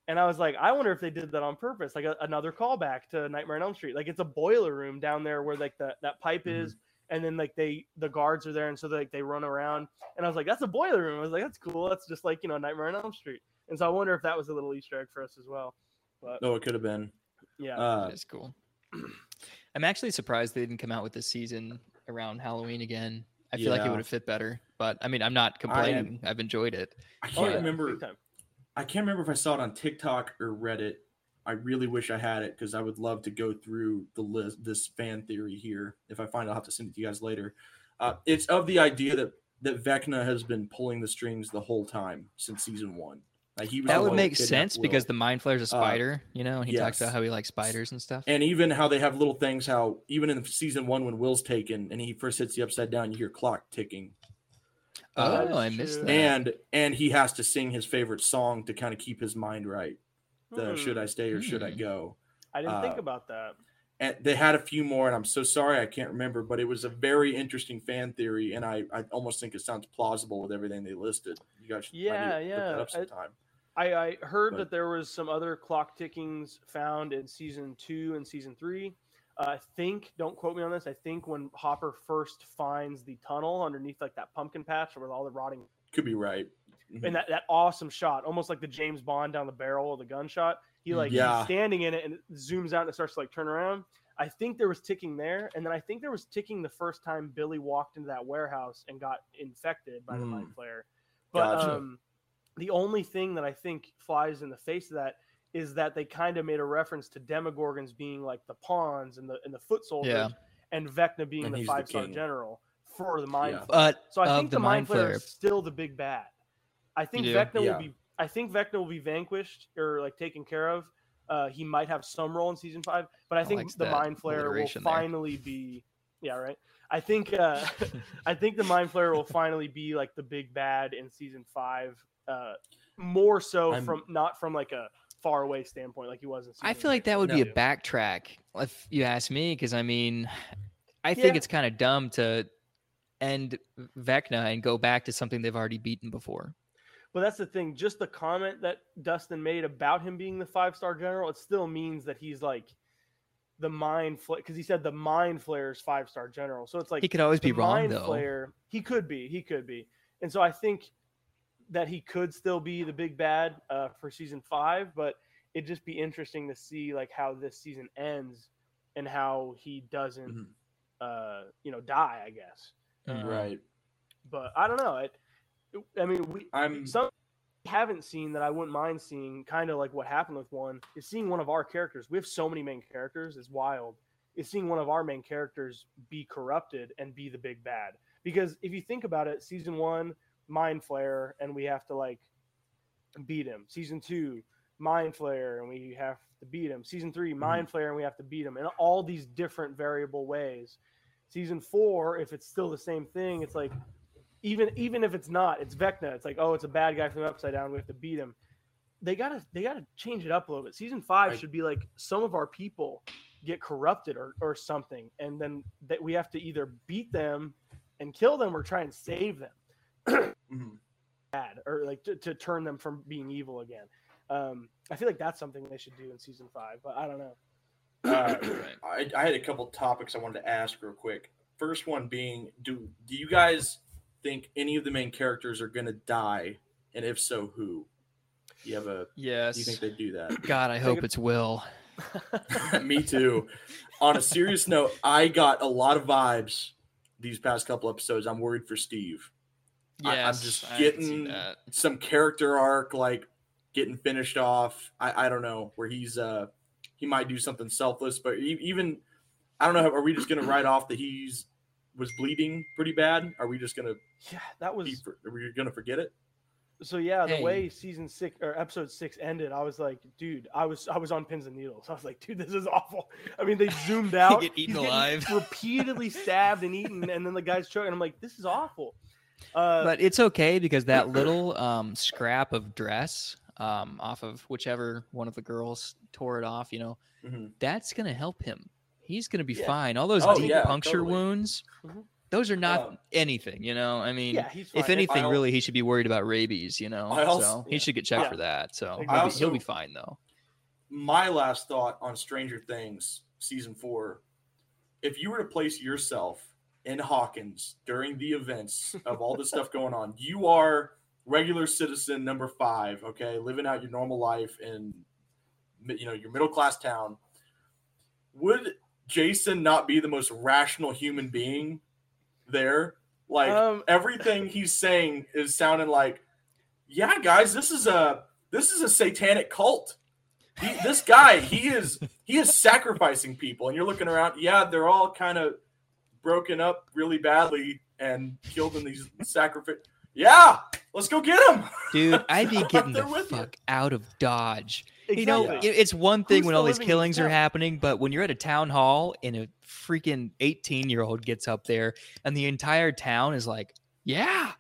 and i was like i wonder if they did that on purpose like a, another callback to nightmare on elm street. Like it's a boiler room down there where like the, that pipe Mhm. is and then like they the guards are there and so like they run around and i was like that's a boiler room. I was like that's cool. That's just like you know nightmare on elm street and so i wonder if that was a little easter egg for us as well but No, it could have been. yeah Uh, That's cool. I'm actually surprised they didn't come out with this season around Halloween again. I feel like it would have fit better, but I mean, I'm not complaining. I've enjoyed it. I Oh, can't yeah, remember. I can't remember if I saw it on TikTok or Reddit. I really wish I had it because I would love to go through the list, this fan theory here. If I find I'll have to send it to you guys later. Uh, it's of the idea that that Vecna has been pulling the strings the whole time since season one. Like he was That would make kidnapped sense because the mind flayer's a Uh, spider, you know, and he talks about how he likes spiders and stuff. and even how they have little things. How even in season one when Will's taken and he first hits the upside down, you hear clock ticking. Uh, oh, I missed that. and and he has to sing his favorite song to kind of keep his mind right. The Hmm, should I stay or should I Hmm. go? I didn't think uh, about that. and they had a few more and i'm so sorry i can't remember but it was a very interesting fan theory and i, I almost think it sounds plausible with everything they listed you guys might need to Yeah, look yeah, that up sometime I, I heard but- that there was some other clock tickings found in season two and season three. Uh, I think, don't quote me on this. I think when Hopper first finds the tunnel underneath like that pumpkin patch with all the rotting could be right Mhm. and that, that awesome shot, almost like the James Bond down the barrel of the gunshot. He like Yeah. he's standing in it and it zooms out and it starts to like turn around. I think there was ticking there, and then I think there was ticking the first time Billy walked into that warehouse and got infected by the Mm. mind flayer. But Gotcha. um, the only thing that I think flies in the face of that is that they kind of made a reference to Demogorgons being like the pawns and the and the foot soldiers, Yeah. and Vecna being And the five star general for the mind. Yeah. But So I think the the mind flayer flare, is still the big bad. I think? Vecna Yeah. will be. I think Vecna will be vanquished or like taken care of. Uh, he might have some role in season five, but I I think the mind flayer will there. finally be. Yeah, right. I think. Uh, I think the mind flayer will finally be like the big bad in season five. Uh, more so I'm- from not from like a far away standpoint like he was in. Season I feel like that would be a backtrack if you ask me, because I mean, I think Yeah. it's kind of dumb to end Vecna and go back to something they've already beaten before. But that's the thing. Just the comment that Dustin made about him being the five star general, it still means that he's like the mind flayer because he said the mind flayer's five star general. So it's like He could always be wrong mind though. flayer. He could be. He could be. And so I think that he could still be the big bad uh, for season five. But it'd just be interesting to see like how this season ends and how he doesn't, Mhm. uh, you know, die. I guess. Mhm. right But I don't know. It, I mean, we i'm some haven't seen that I wouldn't mind seeing, kind of like what happened with one, is seeing one of our characters. We have so many main characters, it's wild. Is seeing one of our main characters be corrupted and be the big bad. Because if you think about it, season one, Mind Flayer, and we have to like beat him. Season two, Mind Flayer, and we have to beat him. Season 3 Mm-hmm. Mind Flayer, and we have to beat him in all these different variable ways. Season four, if it's still the same thing, it's like even even if it's not, it's Vecna. It's like oh, it's a bad guy from the Upside Down. We have to beat him. They gotta they gotta change it up a little bit. Season five should be like some of our people get corrupted or or something, and then that we have to either beat them and kill them or try and save them Mhm. bad or like to, to turn them from being evil again. Um, I feel like that's something they should do in season five, but I don't know. Uh, Right. I, I had a couple topics I wanted to ask real quick. First one being, do do you guys think any of the main characters are gonna die, and if so, who? Do you have a? Yes. Do you think they do that? God, I hope it's Will. Me too. On a serious note, I got a lot of vibes these past couple episodes. I'm worried for Steve. I- I'm just I can see getting- Some character arc, like getting finished off. I, I don't know where he's uh he might do something selfless, but even I don't know. Are we just gonna write off that he's was bleeding pretty bad? Are we just gonna yeah, that was be, are we gonna forget it? so yeah. The Hey. way season six or episode six ended, I was like, dude, I was I was on pins and needles. I was like, dude, this is awful. I mean, they zoomed out, get eaten he's alive. repeatedly stabbed and eaten, and then the guy's choking. I'm like, this is awful. Uh, but it's okay because that little um, scrap of dress um, off of whichever one of the girls tore it off, you know, Mhm. that's gonna help him. He's gonna be Yeah. fine. All those Oh, deep yeah, puncture totally. wounds, Mhm. those are not Um, anything. You know, I mean, yeah, if anything, I'll- really, he should be worried about rabies. You know, also- so he should get checked Yeah. for that. So he'll, be, he'll be fine though. my last thought on Stranger Things season four. If you were to place yourself in Hawkins during the events of all this stuff going on, you are regular citizen number five, okay, living out your normal life in you know your middle class town. Would Jason not be the most rational human being there? Like Um, everything he's saying is sounding like, yeah, guys, this is a this is a satanic cult. He, this guy, he is he is sacrificing people, and you're looking around. Yeah, they're all kind of broken up really badly and killed in these sacrifice. Yeah, let's go get him, Dude, I'd be getting the there with you. fuck out of Dodge. exactly. You know, it's one thing Who's when all these living in killings are happening, but when you're at a town hall and a freaking 18 year old gets up there and the entire town is like, yeah,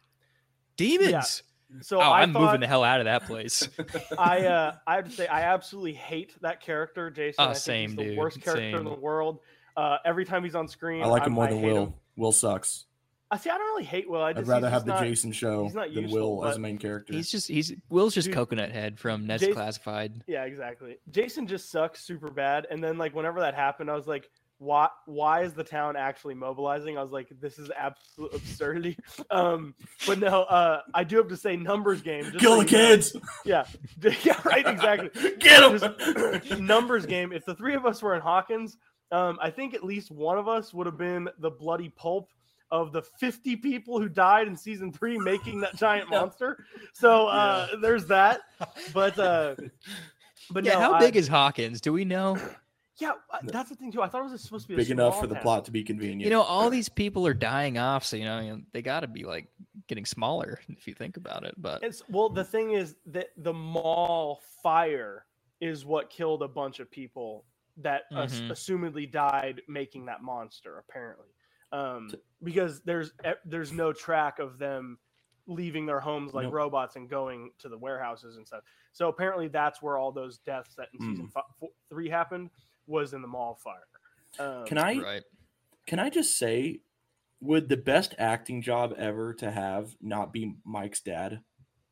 demons. so oh, I I'm thought, moving the hell out of that place. I uh, I have to say I absolutely hate that character, Jason. Oh, I think same, he's the dude, worst character in the world. Uh, every time he's on screen, I like I'm- him more than Will. him. Will sucks. I see. I don't really hate Will. I just, I'd rather have just the not, Jason show he's not than useful, Will as a main character. he's just, he's, Will's just Dude, coconut head from Ned's Jason- Classified. Yeah, exactly. Jason just sucks super bad. And then like whenever that happened, I was like, why why is the town actually mobilizing? I was like, this is absolute absurdity. Um, but no, uh, I do have to say numbers game. just Kill so the you know. kids. Yeah, yeah, right, exactly. Get Just them. numbers game. If the three of us were in Hawkins, um, I think at least one of us would have been the bloody pulp of the 50 people who died in season three making that giant Yeah. monster. So uh, there's that. But uh, but Yeah, no, how I- big is Hawkins? Do we know? Yeah, uh, that's the thing too. I thought it was supposed to be a Big enough small for the town. plot to be convenient. You know, all these people are dying off, so you know, you know they got to be like getting smaller if you think about it. But It's well, the thing is that the mall fire is what killed a bunch of people that ass- Mhm. assumedly died making that monster. Apparently, um, because there's there's no track of them leaving their homes like Nope. robots and going to the warehouses and stuff. So apparently, that's where all those deaths that in season fi- four, three happened was in the mall fire. Um, Can I right, can I just say, would the best acting job ever to have not be Mike's dad,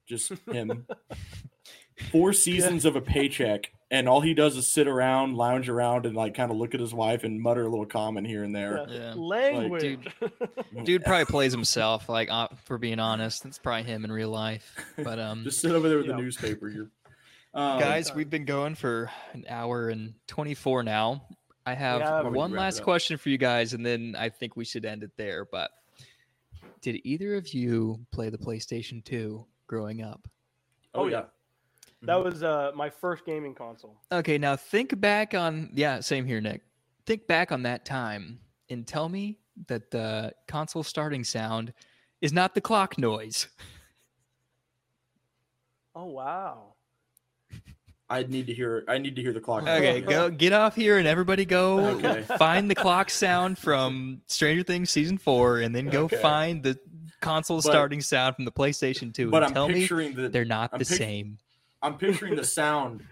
just him? Four seasons of a paycheck, and all he does is sit around, lounge around, and like kind of look at his wife and mutter a little comment here and there. Yeah. Yeah. language? dude probably plays himself. Like, uh, for being honest, it's probably him in real life. But um, Just sit over there with Yeah. the newspaper. You're, um, guys, we've been going for an hour and 24 now. I have Yeah, one last question for you guys, and then I think we should end it there. But did either of you play the PlayStation 2 growing up? oh Oh, yeah, that was uh, my first gaming console. Okay, now think back on yeah, same here, Nick. Think back on that time and tell me that the console starting sound is not the clock noise. Oh wow. I need to hear. I need to hear the clock. Okay, go get off here and everybody go Okay. find the clock sound from Stranger Things season four, and then go Okay. find the console But- starting sound from the PlayStation Two. But and I'm tell me the. they're not I'm the pic- same. I'm picturing the sound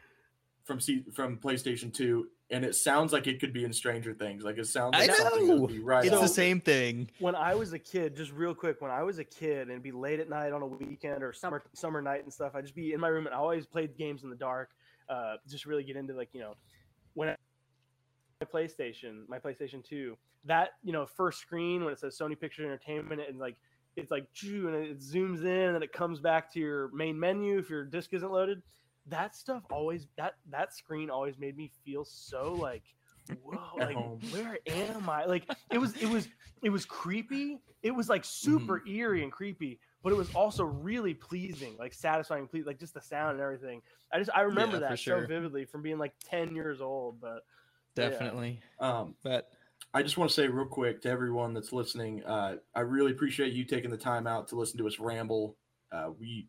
from C, from PlayStation Two, and it sounds like it could be in Stranger Things. Like it sounds I like something that would know! be right. It's up. the same thing. when I was a kid, just real quick, when I was a kid and it'd be late at night on a weekend or summer summer night and stuff, I'd just be in my room and I always played games in the dark. Uh, just really get into like you know, when I, my PlayStation, my PlayStation Two, that you know first screen when it says Sony Pictures Entertainment and like it's like choo, and it zooms in and it comes back to your main menu if your disc isn't loaded. That stuff always that that screen always made me feel so like whoa like where am I like it was it was it was creepy. It was like super Mm-hmm. eerie and creepy, but it was also really pleasing, like satisfying, please, like just the sound and everything. I just I remember Yeah, that sure. so vividly from being like ten years old. But Yeah. Definitely. Um, But I just want to say real quick to everyone that's listening, uh, I really appreciate you taking the time out to listen to us ramble. Uh, we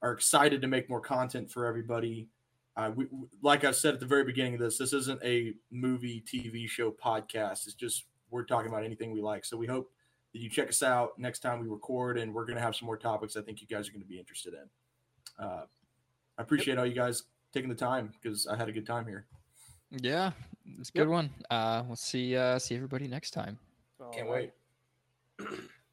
are excited to make more content for everybody. Uh, we, like I said at the very beginning of this, this isn't a movie, TV show, podcast. It's just we're talking about anything we like. So we hope that you check us out next time we record, and we're going to have some more topics I think you guys are going to be interested in. Uh, I appreciate all you guys taking the time because I had a good time here. Yeah, it's a Yep. good one. Uh, we'll see. Uh, see everybody next time. Can't all right. wait.